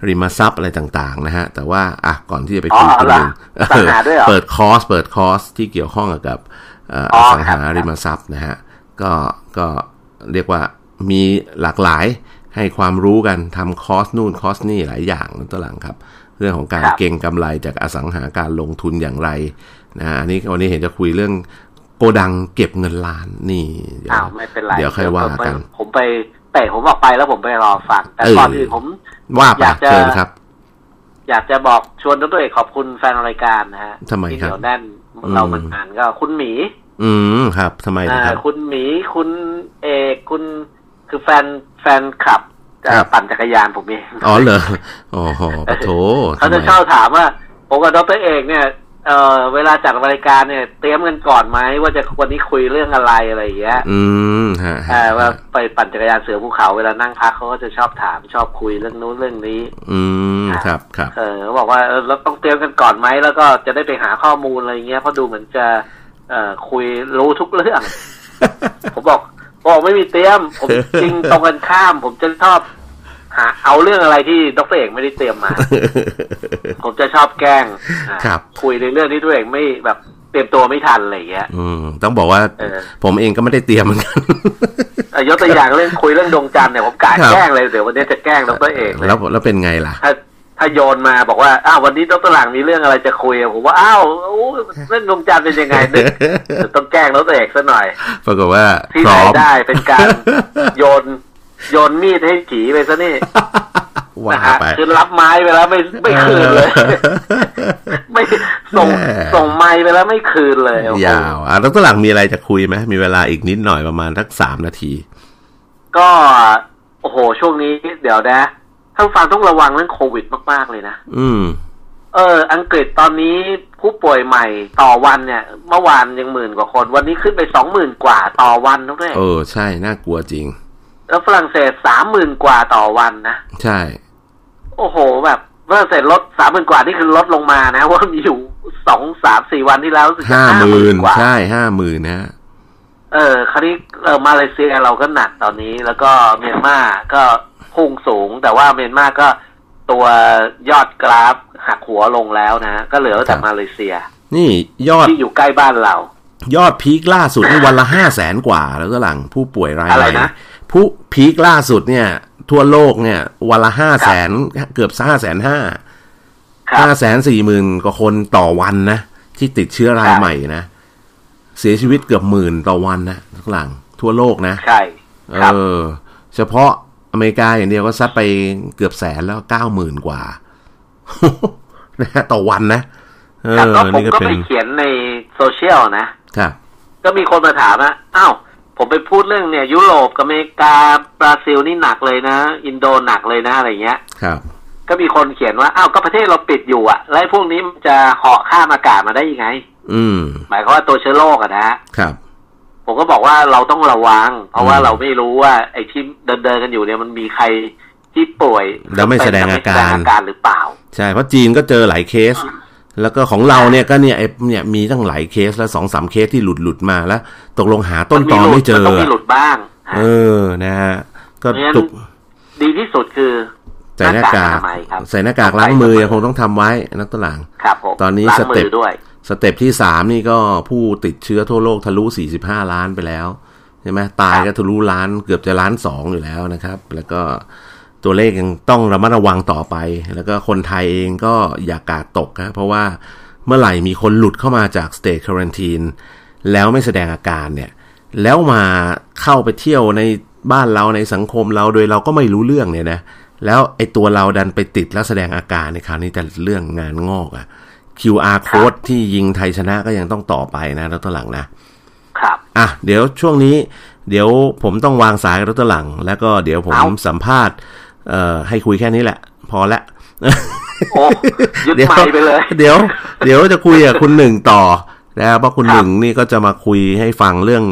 ริมทรัพย์อะไรต่าง ๆ นะฮะ แต่ว่าอะก่อนที่จะไปคุยคุณหนึ่งเปิดคอร์สเปิดคอร์สที่เกี่ยวข้องกับ อสังหาริมทรัพย์นะฮะก็ก็เรียกว่ามีหลากหลายให้ความรู้กันทำคอร์สนู่นคอร์สนี่หลายอย่างนั่นตัวหลังครับ เรื่องของการเก็งกำไรจากอสังหาการลงทุนอย่างไรนะอันนี้วันนี้เห็นจะคุยเรื่องโกดังเก็บเงินล้านนี่เดี๋ยวไม่เป็นไรเดี๋ยวค่อยว่ากัน ผมไปเตะผมออกไปแล้วผมไปรอฟัง แต่ก่อนอื่นผมว่าอยากจะครับ อยากจะบอกชวนตัวเองขอบคุณแฟนรายการนะฮะทำไมครับเดี๋ยวแน่นเราเหมือนกันก็คุณหมี อืมครับทำไมครับคุณหมีคุณเอกคุณคือแฟนแฟนขับปั่นจักรยานผมเองอ๋อเหรออ๋อปะโถเขาจะเข้าถามว่าผมกับดรเอกเนี่ยเออเวลาจัดรายการเนี่ย เตรียมกันก่อนไหมว่าจะวันนี้คุยเรื่องอะไรอะไรอย่างเงี้ย อืมฮะว่าไปปั่นจักรยานเสือภูเขาเวลานั่งพักเขาก็จะชอบถามชอบคุยเรื่องนู้นเรื่องนี้ อืมครับครับเออเขาบอกว่าเออเราต้องเตรียมกันก่อนไหมแล้วก็จะได้ไปหาข้อมูลอะไรเงี้ยเพราะดูเหมือนจะ เอ่อคุยรู้ทุกเรื่อง ผมบอกบอกไม่มีเตรียม ผมจริงตรงกันข้าม ผมจะชอบ หา เอาเรื่องอะไรที่ดรเอกไม่ได้เตรียมมา ผมจะชอบแกล้งครับ คุยในเรื่องที่ตัวเองไม่แบบเตรียมตัวไม่ทันอะไรอย่างเงี้ย อืม ต้องบอกว่าผมเองก็ไม่ได้เตรียมเหมือนกันยกตัวอย่างเรื่องคุยเรื่องดวงจันทร์เนี่ยผมกาแกล้งเลยเดี๋ยววันนี้จะแกล้งดรเอกแล้วแล้วเป็นไงล่ะ ถ้าถ้าโยนมาบอกว่าอ้าววันนี้ดรหลังมีเรื่องอะไรจะคุยผมว่าอ้าวเรื่องดวงจันทร์เป็นยังไงนึกต้องแกล้งดรเอกซะหน่อยปรากฏว่าที่ไหนได้เป็นการโยนโยนมีดให้ผีไปซะนี่นะฮะคือรับไม้ไปแล้วไม่ไม่คืนเลย ไม่ส่งส่งไม้ไปแล้วไม่คืนเลยยาวอะแล้วตัวหลังมีอะไรจะคุยไหมมีเวลาอีกนิดหน่อยประมาณทักสามนาที ก็โอ้โห ช่วงนี้เดี๋ยวนะ ท่านฟังต้องระวังเรื่องโควิดมาก ๆ เลยนะ อืม เออ อังกฤษตอนนี้ผู้ป่วยใหม่ต่อวันเนี่ย เมื่อวานยังหมื่นกว่าคน วันนี้ขึ้นไปสองหมื่นกว่าต่อวันทุกท่านเออ ใช่ น่ากลัวจริง แล้วฝรั่งเศสสามหมื่นกว่าต่อวันนะ ใช่ โอ้โห แบบฝรั่งเศสลดสามหมื่นกว่านี่คือลดลงมานะว่ามีอยู่สองสามสี่วันที่แล้วห้าหมื่นใช่ห้าหมื่นนะเออคราวนี้เออมาเลเซียเราก็หนักตอนนี้ แล้วก็เมียนมาก็ พุ่งสูง แต่ว่าเมียนมาก็ตัวยอดกราฟหักหัวลงแล้วนะ ก็เหลือแต่มาเลเซีย นี่ยอดที่อยู่ใกล้บ้านเรา ยอดพีคล่าสุดนี่วันละห้าแสนกว่าแล้วก็หลังผู้ป่วยรายอะไรนะผู้พีคล่าสุดเนี่ย ทั่วโลกเนี่ย วันละห้าแสนเกือบห้าแสนห้าห้าแสนสี่หมื่นกว่าคนต่อวันนะ ที่ติดเชื้อรายใหม่นะ เสียชีวิตเกือบหมื่นต่อวันนะทุกหลัง ทั่วโลกนะ ใช่เออ เฉพาะ อเมริกาอย่างเดียวก็ซัดไปเกือบแสนแล้วเก้าหมื่นกว่านะต่อวันนะเออผมก็ไปเขียนในโซเชียลนะครับก็มีคนมาถามว่าอ้าวผมไปพูดเรื่องเนี่ย ยุโรปกับอเมริกาบราซิลนี่หนักเลยนะ อินโดหนักเลยนะอะไรเงี้ย ครับ ก็มีคนเขียนว่าอ้าวก็ประเทศเราปิดอยู่อะแล้วพวกนี้มันจะเหาะข้ามอากาศมาได้ยังไง อืม หมายความว่าตัวเชื้อโรคอะนะครับ ผมก็บอกว่าเราต้องระวัง เพราะว่าเราไม่รู้ว่า ไอ้ที่เดินเดินกันอยู่เนี่ยมันมีใครที่ป่วยแล้วไม่แสดงอาการอาการหรือเปล่า ใช่เพราะจีนก็เจอหลายเคส แล้วก็ของเราเนี่ยก็เนี่ยไอเนี่ยมีตั้งหลายเคสแล้วสองสามเคสที่หลุดหลุดมาแล้ว ตกลงหาต้นตอไม่เจอต้องมีหลุดบ้าง เออนะฮะก็ตุกดีที่สุดคือใส่หน้ากากใส่หน้ากากล้างมือยังคงต้องทำไว้นักตลางครับผมตอนนี้ step ด้วย step ที่สามนี่ก็ผู้ติดเชื้อทั่วโลกทะลุสี่สิบห้าล้านไปแล้วใช่ไหมตายก็ทะลุล้านเกือบจะล้านสองอยู่แล้วนะครับ แล้วก็ตัวเลขยังต้องระมัดระวังต่อไป แล้วก็คนไทยเองก็อย่าการ์ดตกนะเพราะว่าเมื่อไหร่มีคนหลุดเข้ามาจาก state quarantine แล้วไม่แสดงอาการเนี่ย แล้วมาเข้าไปเที่ยวในบ้านเราในสังคมเราโดยเราก็ไม่รู้เรื่องเนี่ยนะแล้วไอ้ตัวเราดันไปติดแล้วแสดงอาการในคราวนี้แต่เรื่องงานงอกอะ QR code ที่ยิงไทยชนะก็ยังต้องต่อไปนะรถตหลังนะครับ อะเดี๋ยวช่วงนี้ เดี๋ยวผมต้องวางสายรถตหลัง แล้วก็เดี๋ยวผมสัมภาษณ์ เอ่อให้คุยแค่นี้แหละ พอละโอ้ยึดไม่ไปเลย เดี๋ยว เดี๋ยวจะคุยกับคุณหนึ่งต่อแล้วเพราะคุณหนึ่งนี่ก็จะมาคุยให้ฟังเรื่อง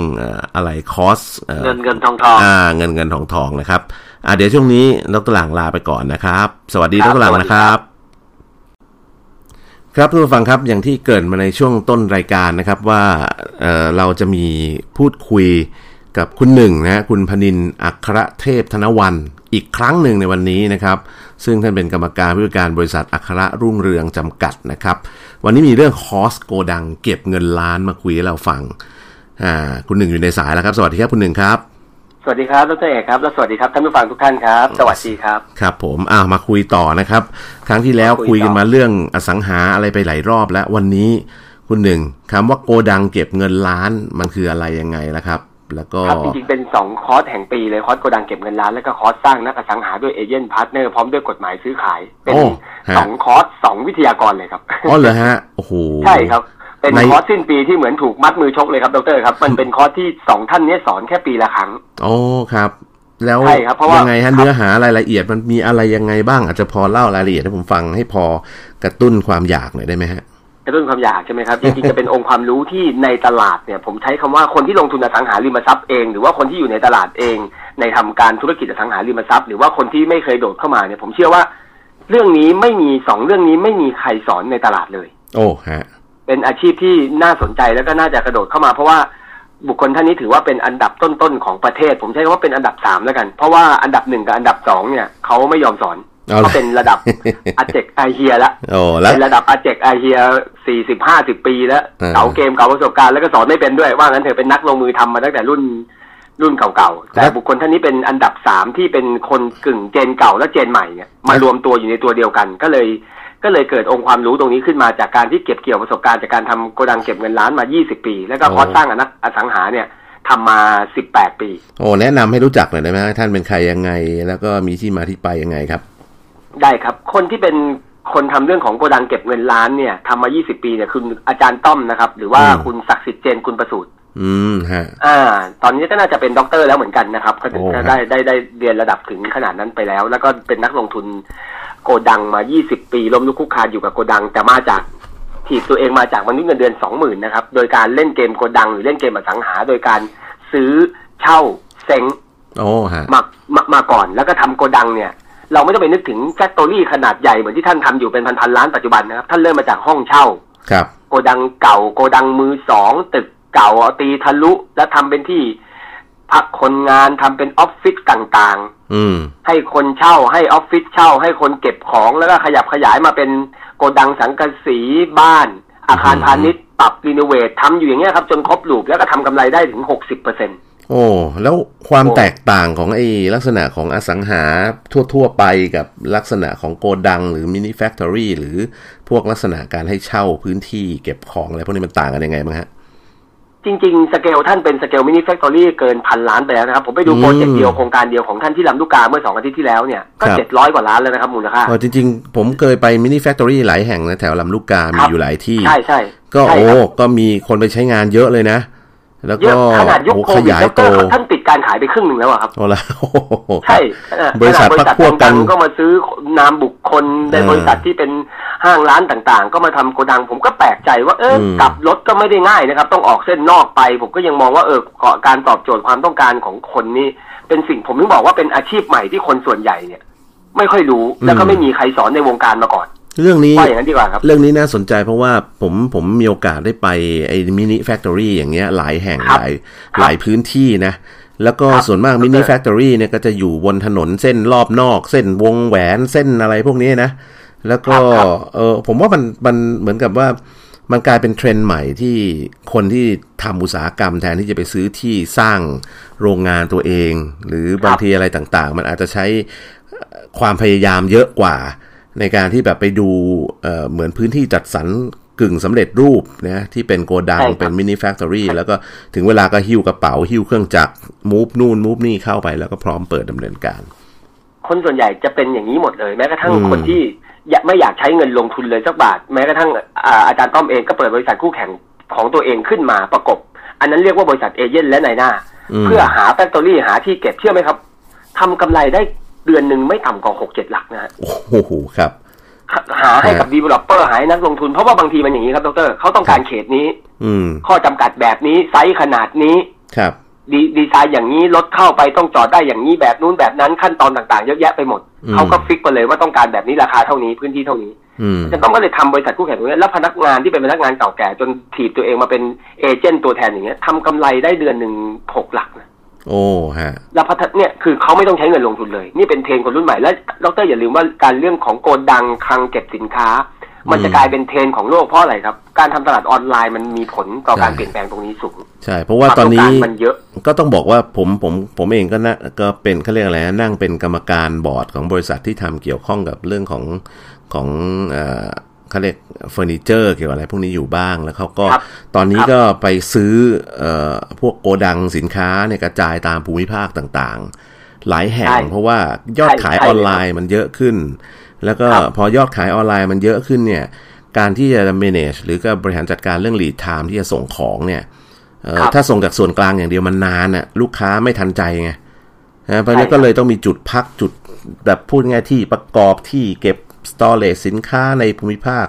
อะไรคอสเงินเงินทองทองอ่า เงินเงินทองทองนะครับ อ่าเดี๋ยวช่วงนี้ดรหลังลาไปก่อนนะครับ สวัสดีดรหลังนะครับ ครับทุกฟังครับอย่างที่เกิดมาในช่วงต้นรายการนะครับว่าเเราจะมีพูดคุยกับคุณหนึ่งนะคุณพนินอัครเทพธนวันอีกครั้งหนึ่งในวันนี้นะครับ ซึ่งท่านเป็นกรรมการผู้จัดการบริษัทอัครรุ่งเรืองจำกัดนะครับ วันนี้มีเรื่องคอสโกดัง เก็บเงินล้านมาคุยให้เราฟังอ่าคุณหนึ่งอยู่ในสายแล้วครับ สวัสดีครับคุณหนึ่งครับ วัสดีครับดรเอกครับและสวัสดีครับท่านผู้ฟังทุกท่านครับ สวัสดีครับ ครับ ผมอ่ามาคุยต่อนะครับ ครั้งที่แล้วคุยกันมาเรื่องอสังหาอะไรไปหลายรอบแล้ววันนี้คุณหนึ่งคำว่าโกดังเก็บเงินล้านมันคืออะไรยังไงล่ะครับแล้วก็จริงๆเป็นสองคอร์สแห่งปีเลยคอร์สโกดังเก็บเงินล้าน แล้วก็คอร์สสร้างนักอสังหาด้วย agent partner พร้อมด้วยกฎหมายซื้อขาย เป็นสองคอร์สสองวิทยากรเลยครับอ๋อเหรอฮะโอ้โหใช่ครับ เป็นคอร์สสิ้นปีที่เหมือนถูกมัดมือชกเลยครับดรครับ มันเป็นคอร์สที่สองท่านนี้สอนแค่ปีละครั้งโอ้ครับ แล้วยังไงฮะเนื้อหารายละเอียดมันมีอะไรยังไงบ้างอาจจะพอเล่ารายละเอียดให้ผมฟังให้พอกระตุ้นความอยากหน่อยได้ไหมฮะกระตุ้นความอยากใช่ไหมครับจริงๆจะเป็นองค์ความรู้ที่ในตลาดเนี่ยผมใช้คำว่าคนที่ลงทุนอสังหาริมทรัพย์เอง หรือว่าคนที่อยู่ในตลาดเอง ในทำการธุรกิจอสังหาริมทรัพย์ หรือว่าคนที่ไม่เคยโดดเข้ามาเนี่ยผมเชื่อว่า เรื่องนี้ไม่มีสองเรื่องนี้ไม่มีใครสอนในตลาดเลย โอ้ฮะ เป็นอาชีพที่น่าสนใจแล้วก็น่าจะกระโดดเข้ามา เพราะว่าบุคคลท่านนี้ถือว่าเป็นอันดับต้นๆของประเทศ ผมใช้คำว่าเป็นอันดับสามแล้วกัน เพราะว่าอันดับหนึ่งกับอันดับสองเนี่ยเขาไม่ยอมสอนเขาเป็นระดับอาเจกไอเฮียแล้วเป็นระดับอาเจกไอเฮียสี่สิบห้าสิบปีแล้วเก่าเกมเก่าประสบการณ์แล้วก็สอนไม่เป็นด้วย ว่างั้นเถอะเป็นนักลงมือทำมาตั้งแต่รุ่นรุ่นเก่าๆ แต่บุคคลท่านนี้เป็นอันดับสามที่เป็นคนกึ่งเจนเก่าและเจนใหม่เนี่ยมารวมตัวอยู่ในตัวเดียวกัน ก็เลย ก็เลยเกิดองค์ความรู้ตรงนี้ขึ้นมาจากการที่เก็บเกี่ยวประสบการณ์จากการทำโกดังเก็บเงินล้านมา 20 ปี แล้วก็พอสร้างอนักอสังหาเนี่ยทำมา 18 ปี โอ้แนะนำให้รู้จักหน่อยได้ไหมท่านเป็นใครยังไง แล้วก็มีที่มาที่ไปยังไงครับ ได้ครับ คนที่เป็นคนทำเรื่องของโกดังเก็บเงินล้านเนี่ยทำมา 20 ปีเนี่ยคืออาจารย์ต้อมนะครับ หรือว่าคุณศักดิ์สิทธิ์เจนคุณประสูตร อืมฮะ อ่า ตอนนี้ก็น่าจะเป็นด็อกเตอร์แล้วเหมือนกันนะครับ ก็ได้ได้ได้เรียนระดับถึงขนาดนั้นไปแล้ว แล้วก็เป็นนักลงทุนโกดังมา 20 ปีล้มลุกคลุกคลานอยู่กับโกดัง แต่มาจากถีบตัวเองมาจากมนุษย์เงินเดือน20,000นะครับ โดยการเล่นเกมโกดังหรือเล่นเกมอสังหา โดยการซื้อเช่าเซ้งโอ้ฮะมามามาก่อนแล้วก็ทำโกดังเนี่ยเราไม่ต้องไปนึกถึง factory ขนาดใหญ่เหมือนที่ท่านทำอยู่เป็นพันๆล้านปัจจุบันนะครับ ท่านเริ่มมาจากห้องเช่า ครับ โกดังเก่าโกดังมือสองตึก เก่าเอาตีทะลุแล้วทำเป็นที่พักคนงานทำเป็นออฟฟิศต่างๆให้คนเช่าให้ออฟฟิศเช่า ให้คนเก็บของแล้วก็ขยับขยายมาเป็นโกดังสังกะสีบ้าน อาคารพาณิชย์ปรับ renovate ทำอยู่อย่างเงี้ยครับ จนครบ loop แล้วก็ทำกำไรได้ถึงหกสิบเปอร์เซ็นต์โอ้แล้วความแตกต่างของไอ้ลักษณะของอสังหาทั่ว ๆ ไปกับลักษณะของโกดัง หรือ mini factory หรือพวกลักษณะการให้เช่าพื้นที่เก็บของอะไรพวกนี้มันต่างกันยังไงบ้างฮะ จริง ๆ สเกลท่านเป็น scale mini factory เกินพันล้านไปแล้วนะครับ ผมไปดู project เดียวโครงการเดียวของท่านที่ลำลูกกาเมื่อสองอาทิตย์ที่แล้วเนี่ย ก็เจ็ดร้อยกว่าล้านแล้วนะครับมูลค่าจริง ๆ ผมเคยไป mini factory หลายแห่งนะแถวลำลูกกามีอยู่หลายที่ ใช่ใช่ก็โอ้ก็มีคนไปใช้งานเยอะเลยนะ แล้วก็ขนาดยุคโควิดแล้วก็ท่านปิดการขายไปครึ่งหนึ่งแล้วครับโอ้ละใช่บริษัทพักพวกกันก็มาซื้อนามบุคคลในบริษัทที่เป็นห้างร้านต่างๆ ก็มาทำโกดัง ผมก็แปลกใจว่าเออกลับรถก็ไม่ได้ง่ายนะครับ ต้องออกเส้นนอกไป ผมก็ยังมองว่าเออการตอบโจทย์ความต้องการของคนนี้เป็นสิ่งผมถึงบอกว่าเป็นอาชีพใหม่ที่คนส่วนใหญ่เนี่ย ไม่ค่อยรู้แล้วก็ไม่มีใครสอนในวงการมาก่อน เรื่องนี้อย่างนั้นดีกว่าครับ เรื่องนี้น่าสนใจเพราะว่าผมผมมีโอกาสได้ไปไอ้ mini factory อย่างเงี้ยหลายแห่งหลายหลายพื้นที่นะ แล้วก็ส่วนมาก mini factory เนี่ยก็จะอยู่บนถนนเส้นรอบนอก เส้นวงแหวนเส้นอะไรพวกนี้นะ แล้วก็เออผมว่ามันมันเหมือนกับว่ามันกลายเป็นเทรนด์ใหม่ที่คนที่ทำอุตสาหกรรมแทนที่จะไปซื้อที่สร้างโรงงานตัวเอง หรือบางทีอะไรต่างๆ มันอาจจะใช้ความพยายามเยอะกว่า ในการที่แบบไปดูเหมือนพื้นที่จัดสรรกึ่งสำเร็จรูปนะที่เป็นโกดังเป็น mini factory แล้วก็ถึงเวลาก็หิ้วกระเป๋า หิ้วเครื่องจักร move นู่น move นี่เข้าไปแล้วก็พร้อมเปิดดำเนินการ คนส่วนใหญ่จะเป็นอย่างนี้หมดเลย แม้กระทั่งคนที่ไม่อยากใช้เงินลงทุนเลยสักบาท แม้กระทั่งอาจารย์ต้อมเองก็เปิดบริษัทคู่แข่งของตัวเองขึ้นมาประกบ อันนั้นเรียกว่าบริษัท agent และนายหน้า เพื่อหา factory หาที่เก็บเชื่อไหมครับทำกำไรได้ เดือนหนึ่งไม่ต่ำกว่าหกเจ็ดหลักนะโอ้โหครับ หาให้กับ developer ให้นักลงทุน เพราะว่าบางทีมันอย่างนี้ครับดรเขาต้องการเขตนี้ อืข้อจำกัดแบบนี้ไซส์ขนาดนี้ครับดีดีไซน์อย่างนี้รถเข้าไปต้องจอดได้อย่างนี้แบบนู้นแบบนั้นขั้นตอนต่างๆ เยอะแยะไปหมด เขาก็ fix ไปเลยว่าต้องการแบบนี้ราคาเท่านี้พื้นที่เท่านี้จะต้องก็เลยทำบริษัทคู่แข่งตรงนี้แล้วพนักงานที่เป็นพนักงานเก่าแก่จนถีบตัวเองมาเป็น agent ตัวแทนอย่างเงี้ยทำกำไรได้เดือนหนึ่งหกหลักนะ โอ้ฮะแล้ว part เนี่ยคือเขาไม่ต้องใช้เงินลงทุนเลย นี่เป็นเทรนคนรุ่นใหม่แล้วดรอย่าลืมว่าการเรื่องของโกดังคลังเก็บสินค้า มันจะกลายเป็นเทรนของโลกเพราะอะไรครับ การทำตลาดออนไลน์มันมีผลต่อการเปลี่ยนแปลงตรงนี้สูงใช่ เพราะว่าตอนนี้มันเยอะก็ต้องบอกว่าผมผมผมเองก็นะก็เป็นเขาเรียกอะไรนั่งเป็นกรรมการบอร์ดของบริษัทที่ทำเกี่ยวข้องกับเรื่องของของเอ่อ เขาเรียกเฟอร์นิเจอร์เกี่ยวกับอะไรพวกนี้อยู่บ้างแล้วเขาก็ตอนนี้ก็ไปซื้ออพวกโกดังสินค้าเนี่ยกระจายตามภูมิภาคต่างๆ หลายแห่งเพราะว่ายอดขายออนไลน์มันเยอะขึ้น แล้วก็พอยอดขายออนไลน์มันเยอะขึ้นเนี่ยการที่จะ manage หรือก็บริหารจัดการเรื่อง lead time ที่จะส่งของเนี่ยถ้าส่งจากส่วนกลางอย่างเดียวมันนานอะลูกค้าไม่ทันใจไงนะเพราะนั้นก็เลยต้องมีจุดพักจุดแบบพูดง่ายที่ประกอบที่เก็บ สตอเรจสินค้าในภูมิภาค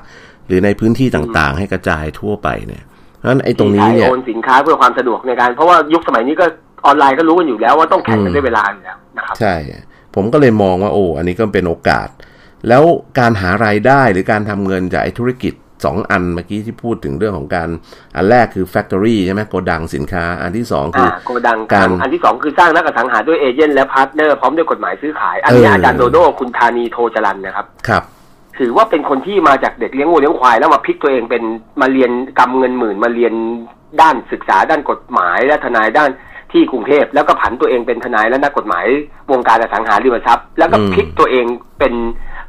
หรือในพื้นที่ต่างๆ ให้กระจายทั่วไปเนี่ยเพราะฉะนั้นไอ้ตรงนี้เนี่ยโอนสินค้าเพื่อความสะดวกในการเพราะว่ายุคสมัยนี้ก็ออนไลน์ก็รู้กันอยู่แล้วว่าต้องแข่งกันด้วยเวลาอยู่แล้วนะครับใช่ ผมก็เลยมองว่าโอ้อันนี้ก็เป็นโอกาส แล้วการหารายได้หรือการทำเงินจากไอ้ธุรกิจ สองอันเมื่อกี้ที่พูดถึงเรื่องของการอันแรกคือ Factory ใช่ไหมโกดังสินค้า อันที่สองคือโกดังการอันที่สองคือสร้างนักอสังหาด้วย agent และ partner พร้อมด้วยกฎหมายซื้อขาย อันนี้อาจารย์โดโดคุณธานีโทจรันนะครับครับถือว่าเป็นคนที่มาจากเด็กเลี้ยงวัวเลี้ยงควายแล้วมาพลิกตัวเองเป็นมาเรียนกำเงินหมื่นมาเรียนด้านศึกษาด้านกฎหมายและทนายด้านที่กรุงเทพแล้วก็ผันตัวเองเป็นทนายและนักกฎหมายวงการอสังหาริมทรัพย์ แล้วก็พลิกตัวเองเป็น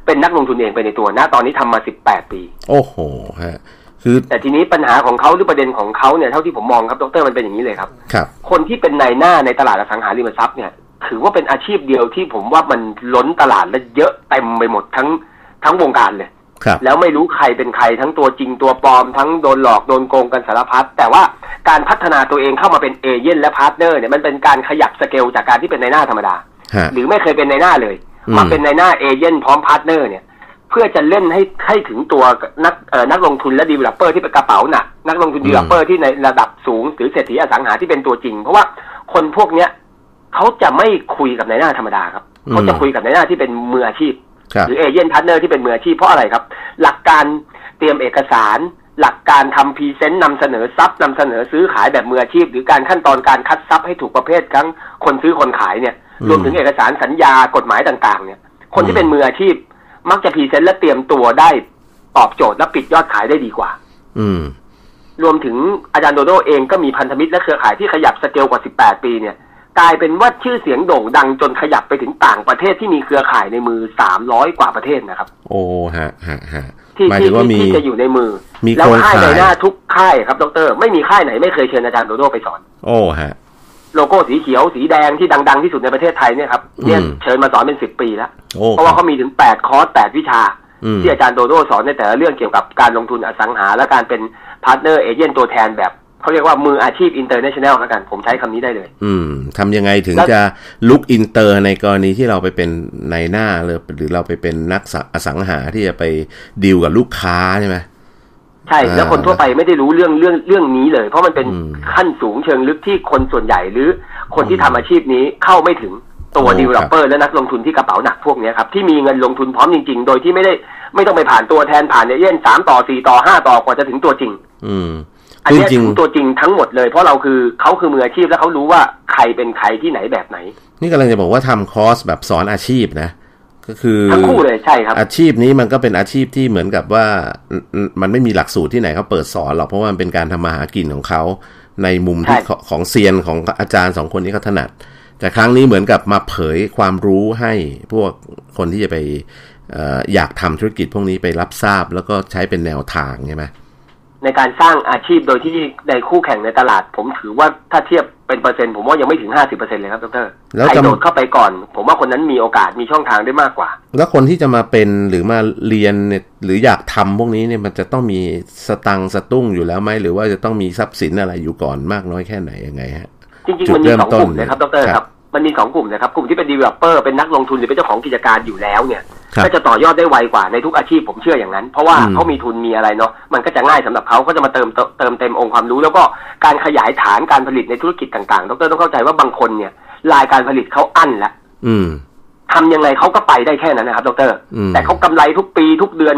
เป็นนักลงทุนเองไปในตัวนะตอนนี้ทำมาสิบแปดปี โอ้โหฮะคือแต่ทีนี้ปัญหาของเขาหรือประเด็นของเขาเนี่ยเท่าที่ผมมองครับดรมันเป็นอย่างนี้เลยครับครับ คนที่เป็นนายหน้าในตลาดอสังหาริมทรัพย์เนี่ยถือว่าเป็นอาชีพเดียวที่ผมว่ามันล้นตลาดและเยอะเต็มไปหมดทั้งทั้งวงการเลยแล้วไม่รู้ใครเป็นใครทั้งตัวจริงตัวปลอม ทั้งโดนหลอกโดนโกงกันสารพัดแต่ว่าการพัฒนาตัวเองเข้ามาเป็น agent และ partner เนี่ยมันเป็นการขยับสเกลจากการที่เป็นนายหน้าธรรมดา หรือไม่เคยเป็นนายหน้าเลย มาเป็นนายหน้าเอเย่นต์พร้อม partner เนี่ย เพื่อจะเล่นให้ให้ถึงตัวนักเอ่อนักลงทุนและ developer ที่เป็นกระเป๋าหนักนักลงทุน developer ที่ในระดับสูงหรือเศรษฐีอสังหาที่เป็นตัวจริง เพราะว่าคนพวกเนี้ยเขาจะไม่คุยกับนายหน้าธรรมดาครับเขาจะคุยกับนายหน้าที่เป็นมืออาชีพ หรือ agent partner ที่เป็นมืออาชีพเพราะอะไรครับ หลักการเตรียมเอกสารหลักการทำ present นำเสนอทรัพย์นำเสนอซื้อขายแบบมืออาชีพ หรือการขั้นตอนการคัดทรัพย์ให้ถูกประเภททั้งคนซื้อคนขายเนี่ย รวมถึงเอกสารสัญญากฎหมายต่างๆ เนี่ย คนที่เป็นมืออาชีพ มักจะพรีเซนต์และเตรียมตัวได้ตอบโจทย์และปิดยอดขายได้ดีกว่า อืม รวมถึงอาจารย์โดโดเองก็มีพันธมิตรและเครือข่ายที่ขยับสเกลกว่า 18 ปีเนี่ย กลายเป็นว่าชื่อเสียงโด่งดังจนขยับไปถึงต่างประเทศที่มีเครือข่ายในมือสามร้อยกว่าประเทศนะครับ โอ้ฮะฮะฮะที่ที่ที่จะอยู่ในมือมีแล้วค่ายในหน้าทุกค่ายครับดร ไม่มีค่ายไหนไม่เคยเชิญอาจารย์โดโดไปสอน โอ้ฮะ โลโก้สีเขียวสีแดงที่ดัง ๆ ที่สุดในประเทศไทยเนี่ยครับเนี่ยเชิญมาสอนเป็นสิบปีแล้ว เพราะว่าเขามีถึงแปดคอร์สแปดวิชา ที่อาจารย์โดโดสอนในแต่ละเรื่องเกี่ยวกับการลงทุนอสังหา และการเป็น partner agent ตัวแทนแบบเขาเรียกว่ามืออาชีพ international แล้วกัน ผมใช้คำนี้ได้เลย อืมทำยังไงถึงจะ look inter ในกรณีที่เราไปเป็นนายหน้าหรือหรือเราไปเป็นนักอสังหาที่จะไปดีลกับลูกค้าใช่ไหม ใช่แล้วคนทั่วไปไม่ได้รู้เรื่องเรื่องเรื่องนี้เลย เพราะมันเป็นขั้นสูงเชิงลึกที่คนส่วนใหญ่หรือคนที่ทำอาชีพนี้เข้าไม่ถึงตัว developer และนักลงทุนที่กระเป๋าหนักพวกนี้ครับ ที่มีเงินลงทุนพร้อมจริง ๆ โดยที่ไม่ได้ไม่ต้องไปผ่านตัวแทนผ่านเอเย่นต์สามต่อสี่ต่อห้าต่อกว่าจะถึงตัวจริง อืมอันนี้ถึงตัวจริงทั้งหมดเลย เพราะเราคือเขาคือมืออาชีพแล้วเขารู้ว่าใครเป็นใครที่ไหนแบบไหน นี่กำลังจะบอกว่าทำคอร์สแบบสอนอาชีพนะ ก็คือทั้งคู่เลยใช่ครับอาชีพนี้มันก็เป็นอาชีพที่เหมือนกับว่ามันไม่มีหลักสูตรที่ไหนเขาเปิดสอนหรอกเพราะว่ามันเป็นการทำมาหากินของเขาในมุมที่ของเซียนของอาจารย์สองคนนี้เขาถนัด แต่ครั้งนี้เหมือนกับมาเผยความรู้ให้พวกคนที่จะไปอยากทำธุรกิจพวกนี้ไปรับทราบแล้วก็ใช้เป็นแนวทางใช่ไหม ในการสร้างอาชีพโดยที่ในคู่แข่งในตลาด ผมถือว่าถ้าเทียบเป็นเปอร์เซ็นต์ผมว่ายังไม่ถึงห้าสิบเปอร์เซ็นเลยครับดรใครโดดเข้าไปก่อน ผมว่าคนนั้นมีโอกาสมีช่องทางได้มากกว่า แล้วคนที่จะมาเป็นหรือมาเรียนเนี่ยหรืออยากทำพวกนี้เนี่ยมันจะต้องมีสตังสตุ้งอยู่แล้วไหมหรือว่าจะต้องมีทรัพย์สินอะไรอยู่ก่อนมากน้อยแค่ไหนยังไงฮะจริงๆมันมีสองกลุ่มนะครับดรครับ มันมีสองกลุ่มนะครับ กลุ่มที่เป็น developer เป็นนักลงทุนหรือเป็นเจ้าของกิจการอยู่แล้วเนี่ย ก็จะต่อยอดได้ไวกว่าในทุกอาชีพผมเชื่ออย่างนั้น เพราะว่าเขามีทุนมีอะไรเนาะมันก็จะง่ายสำหรับเขาก็จะมาเติมเติมเต็มองค์ความรู้ แล้วก็การขยายฐานการผลิตในธุรกิจต่างๆดรต้องเข้าใจว่าบางคนเนี่ยไลน์การผลิตเขาอั้นแล้วทำยังไงเขาก็ไปได้แค่นั้นนะครับดรแต่เขากำไรทุกปีทุกเดือน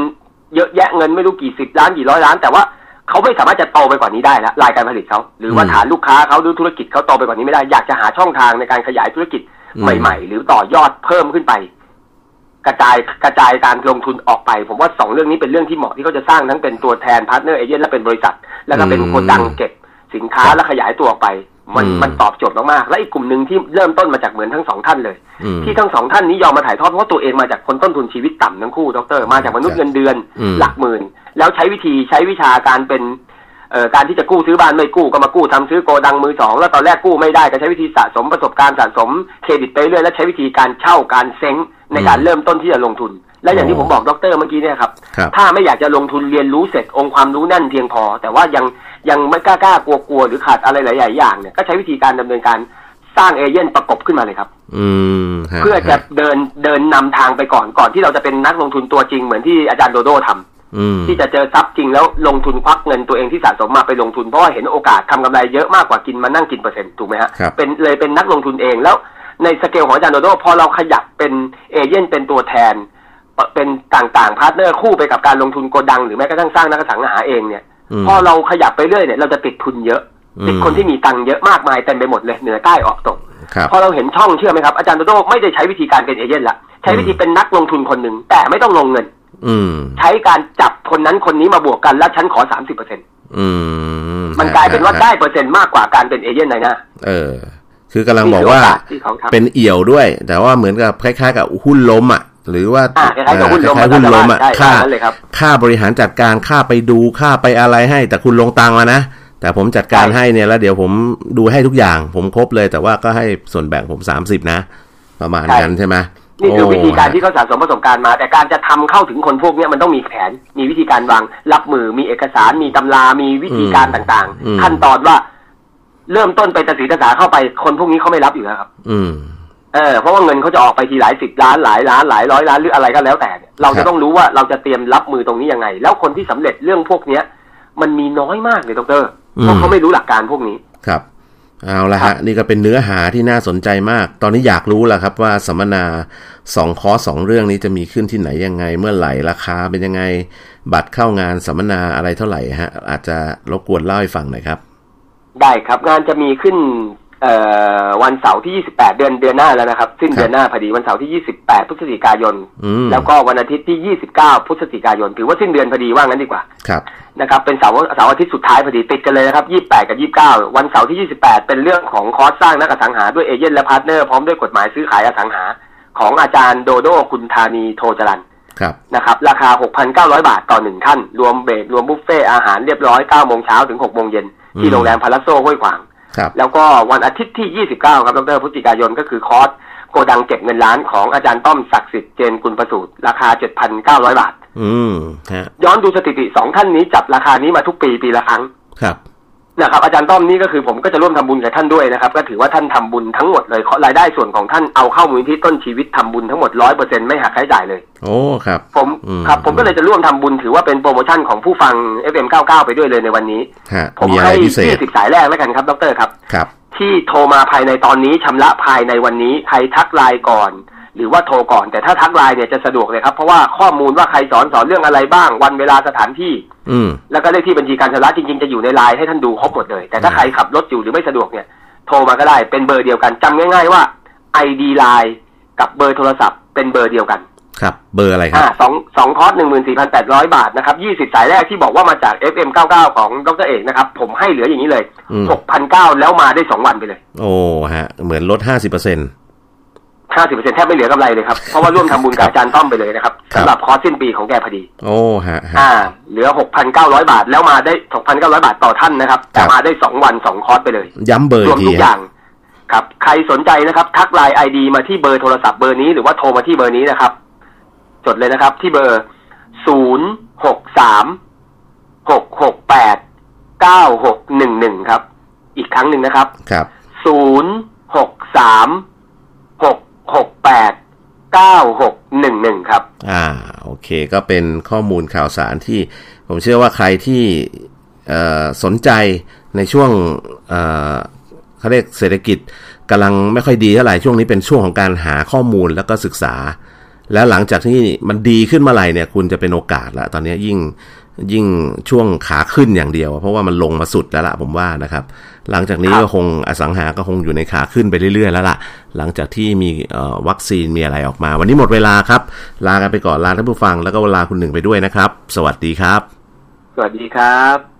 เยอะแยะเงินไม่รู้กี่สิบล้านกี่ร้อยล้าน แต่ว่า เขาไม่สามารถจะโตไปกว่านี้ได้แล้วไลน์การผลิตเขาหรือว่าฐานลูกค้าเขาดูธุรกิจเขาโตไปกว่านี้ไม่ได้อยากจะหาช่องทางในการขยายธุรกิจใหม่ ๆ หรือต่อยอดเพิ่มขึ้นไป กระจายกระจายการลงทุนออกไป ผมว่าสองเรื่องนี้เป็นเรื่องที่เหมาะที่เขาจะสร้างทั้งเป็นตัวแทน partner agent และเป็นบริษัท แล้วก็เป็นโกดังเก็บสินค้าและขยายตัวออกไป มันมันตอบโจทย์มากๆและอีกกลุ่มหนึ่งที่เริ่มต้นมาจากเหมือนทั้งสองท่านเลย ที่ทั้งสองท่านนี้ยอมมาถ่ายทอดเพราะว่าตัวเองมาจากคนต้นทุนชีวิตต่ำทั้งคู่ดรมาจากมนุษย์เงินเดือน หลักหมื่น แล้วใช้วิธีใช้วิชาการเป็นเอ่อการที่จะกู้ซื้อบ้านไม่กู้ก็มากู้ทำซื้อโกดังมือสองแล้วตอนแรกกู้ไม่ได้ก็ใช้วิธีสะสมประสบการณ์สะสมเครดิตไปเรื่อยแล้วใช้วิธีการเช่าการเซ้งในการเริ่มต้นที่จะลงทุน และอย่างที่ผมบอกดรเมื่อกี้เนี่ยครับถ้าไม่อยากจะลงทุนเรียนรู้เสร็จองค์ความรู้แน่นเพียงพอ แต่ว่ายัง ยังไม่กล้ากล้ากลัวกลัวหรือขาดอะไรหลาย ๆ อย่างเนี่ยก็ใช้วิธีการดำเนินการสร้างเอเย่นประกบขึ้นมาเลยครับ อืมเพื่อจะเดินเดินนำทางไปก่อนก่อนที่เราจะเป็นนักลงทุนตัวจริงเหมือนที่อาจารย์โดโดทำที่จะเจอทรัพย์จริงแล้วลงทุนควักเงินตัวเองที่สะสมมาไปลงทุนเพราะว่าเห็นโอกาสทำกำไรเยอะมากกว่ากินมานั่งกินเปอร์เซ็นต์ถูกไหมฮะเป็นเลยเป็นนักลงทุนเองแล้วในสเกลของอาจารย์โดโดพอเราขยับเป็นเอเย่นต์เป็นตัวแทน เป็นต่างๆ partner คู่ไปกับการลงทุนโกดัง หรือแม้กระทั่งสร้างนักอสังหาเองเนี่ย พอเราขยับไปเรื่อยเนี่ยเราจะติดทุนเยอะ ติดคนที่มีตังค์เยอะมากมายเต็มไปหมดเลยเหนือใต้ออกตกพอเราเห็นช่องเชื่อไหมครับ อาจารย์โดโดไม่ได้ใช้วิธีการเป็นเอเย่นต์ละใช้วิธีเป็นนักลงทุนคนหนึ่งแต่ไม่ต้องลงเงินใช้การจับคนนั้นคนนี้มาบวกกันแล้วฉันขอสามสิบเปอร์เซ็นต์มันกลายเป็นว่าได้เปอร์เซ็นต์มากกว่าการเป็น agent ไหนนะเออ คือกำลังบอกว่าเป็นเอี่ยวด้วย แต่ว่าเหมือนกับคล้ายๆกับหุ้นล้มอะ หรือว่าคล้ายๆกับหุ้นล้มอะค่าค่าบริหารจัดการค่าไปดูค่าไปอะไรให้ แต่คุณลงตังมานะ แต่ผมจัดการให้เนี่ยแล้วเดี๋ยวผมดูให้ทุกอย่าง ผมครบเลย แต่ว่าก็ให้ส่วนแบ่งผมสามสิบนะ ประมาณนั้นใช่ไหมนี่คือวิธีการที่เขาสะสมประสบการณ์มา แต่การจะทำเข้าถึงคนพวกนี้มันต้องมีแผน มีวิธีการวาง รับมือมีเอกสาร มีตำรา มีวิธีการต่างๆ ขั้นตอนว่า เริ่มต้นไปตัดสินตาเข้าไปคนพวกนี้เขาไม่รับอยู่แล้วครับ อืม เออเพราะว่าเงินเขาจะออกไปทีหลายสิบล้านหลายล้านหลายร้อยล้านหรืออะไรก็แล้วแต่เราจะต้องรู้ว่าเราจะเตรียมรับมือตรงนี้ยังไง แล้วคนที่สำเร็จเรื่องพวกเนี้ย มันมีน้อยมากเลยดรเพราะเขาไม่รู้หลักการพวกนี้ครับเอาละฮะนี่ก็เป็นเนื้อหาที่น่าสนใจมาก ตอนนี้อยากรู้แหละครับว่าสัมมนาสองคอสองเรื่องนี้จะมีขึ้นที่ไหนยังไง เมื่อไหร่ราคาเป็นยังไง บัตรเข้างานสัมมนาอะไรเท่าไหร่ฮะ อาจจะรบกวนเล่าให้ฟังหน่อยครับ ได้ครับงานจะมีขึ้น วันเสาร์ที่ 28 เดือนเดือนหน้าแล้วนะครับ สิ้นเดือนหน้าพอดีวันเสาร์ที่ 28 พฤศจิกายน แล้วก็วันอาทิตย์ที่ 29 พฤศจิกายน ถือว่าสิ้นเดือนพอดีว่างั้นดีกว่าครับนะครับ เป็นเสาร์เสาร์อาทิตย์สุดท้ายพอดีติดกันเลยนะครับ 28 กับ 29 วันเสาร์ที่ 28 เป็นเรื่องของคอร์สสร้างนักอสังหาด้วย agent และ partner พร้อมด้วยกฎหมายซื้อขายอสังหา ของอาจารย์โดโดคุณธานีโทจรันนะครับ ราคา 6,900 บาทต่อหนึ่งท่าน รวมเบรกรวมบุฟเฟ่อาหารเรียบร้อย9โมงเช้าถึง6โมงเย็นที่โรงแรมพาราโซห้วยขวาง แล้วก็วันอาทิตย์ที่ 29 ครับดรพฤศจิกายนก็คือคอร์สโกดังเก็บเงินล้านของอาจารย์ต้อมศักดิ์สิทธิ์เจนกุลประสูตรราคา 7,900 บาท อืมย้อนดูสถิติสองท่านนี้จับราคานี้มาทุกปีปีละครั้ง ครับ นะครับอาจารย์ต้อมนี่ก็คือผมก็จะร่วมทำบุญกับท่านด้วยนะครับ ก็ถือว่าท่านทำบุญทั้งหมดเลยรายได้ส่วนของท่านเอาเข้ามูลที่ต้นชีวิตทำบุญทั้งหมดร้อยเปอร์เซ็นไม่หักค่าใช้จ่ายเลย โอ้ครับ ผมครับ ผมก็เลยจะร่วมทำบุญถือว่าเป็นโปรโมชั่นของผู้ฟัง FM99 ไปด้วยเลยในวันนี้ ผมให้ยี่สิบสายแรกแล้วกันครับดรครับครับ ที่โทรมาภายในตอนนี้ชำระภายในวันนี้ใครทักไลน์ก่อน หรือว่าโทรก่อน แต่ถ้าทักไลน์เนี่ยจะสะดวกเลยครับ เพราะว่าข้อมูลว่าใครสอนสอนเรื่องอะไรบ้าง วันเวลาสถานที่ อืแล้วก็เลขที่บัญชีการชำระจริงๆจะอยู่ในไลน์ให้ท่านดูครบหมดเลย แต่ถ้าใครขับรถอยู่หรือไม่สะดวกเนี่ย โทรมาก็ได้เป็นเบอร์เดียวกันจำง่าย ๆว่า ID ไลน์กับเบอร์โทรศัพท์เป็นเบอร์เดียวกันครับเบอร์อะไรครับอ่าสองสองคอร์สหนึ่งหมื่นสี่พันแปดร้อยบาทนะครับยี่สิบสายแรกที่บอกว่ามาจาก FM เก้าเก้าของดรเอกนะครับ ผมให้เหลืออย่างนี้เลยหกพันเก้าแล้วมาได้สองวันไปเลย โอ้ฮะ เหมือนลดห้าสิบเปอร์เซ็นต์ ห้าสิบเปอร์เซ็นต์แทบไม่เหลือกำไรเลยครับ เพราะว่าร่วมทำบุญกับอาจารย์ต้อมไปเลยนะครับสำหรับคอร์สสิ้นปีของแกพอดี โอ้ฮะอ่า เหลือหกพันเก้าร้อยบาท แล้วมาได้หกพันเก้าร้อยบาทต่อท่านนะครับแต่มาได้สองวันสองคอร์สไปเลย ย้ำเบอร์รวมทุกอย่างครับใครสนใจนะครับ ทักไลน์ ID มาที่เบอร์โทรศัพท์เบอร์นี้หรือว่าโทรมาที่เบอร์นี้นะครับ จดเลยนะครับ ที่เบอร์ศูนย์หกสามหกหกแปดเก้าหกหนึ่งหนึ่งครับ อีกครั้งหนึ่งนะครับครับศูนย์หกสามหก หกแปดเก้าหกหนึ่งหนึ่งครับ อ่า โอเค ก็เป็นข้อมูลข่าวสารที่ผมเชื่อว่าใครที่สนใจในช่วงเขาเรียกเศรษฐกิจกำลังไม่ค่อยดีเท่าไหร่ช่วงนี้เป็นช่วงของการหาข้อมูลแล้วก็ศึกษา แล้วหลังจากที่มันดีขึ้นเมื่อไหร่เนี่ย คุณจะเป็นโอกาสละตอนนี้ยิ่งยิ่งช่วงขาขึ้นอย่างเดียว เพราะว่ามันลงมาสุดแล้วล่ะผมว่านะครับ หลังจากนี้ก็คงอสังหาก็คงอยู่ในขาขึ้นไปเรื่อยๆแล้วล่ะ หลังจากที่มีวัคซีนมีอะไรออกมา วันนี้หมดเวลาครับ ลากันไปก่อนลาท่านผู้ฟังแล้วก็เวลาคุณหนึ่งไปด้วยนะครับ สวัสดีครับ สวัสดีครับ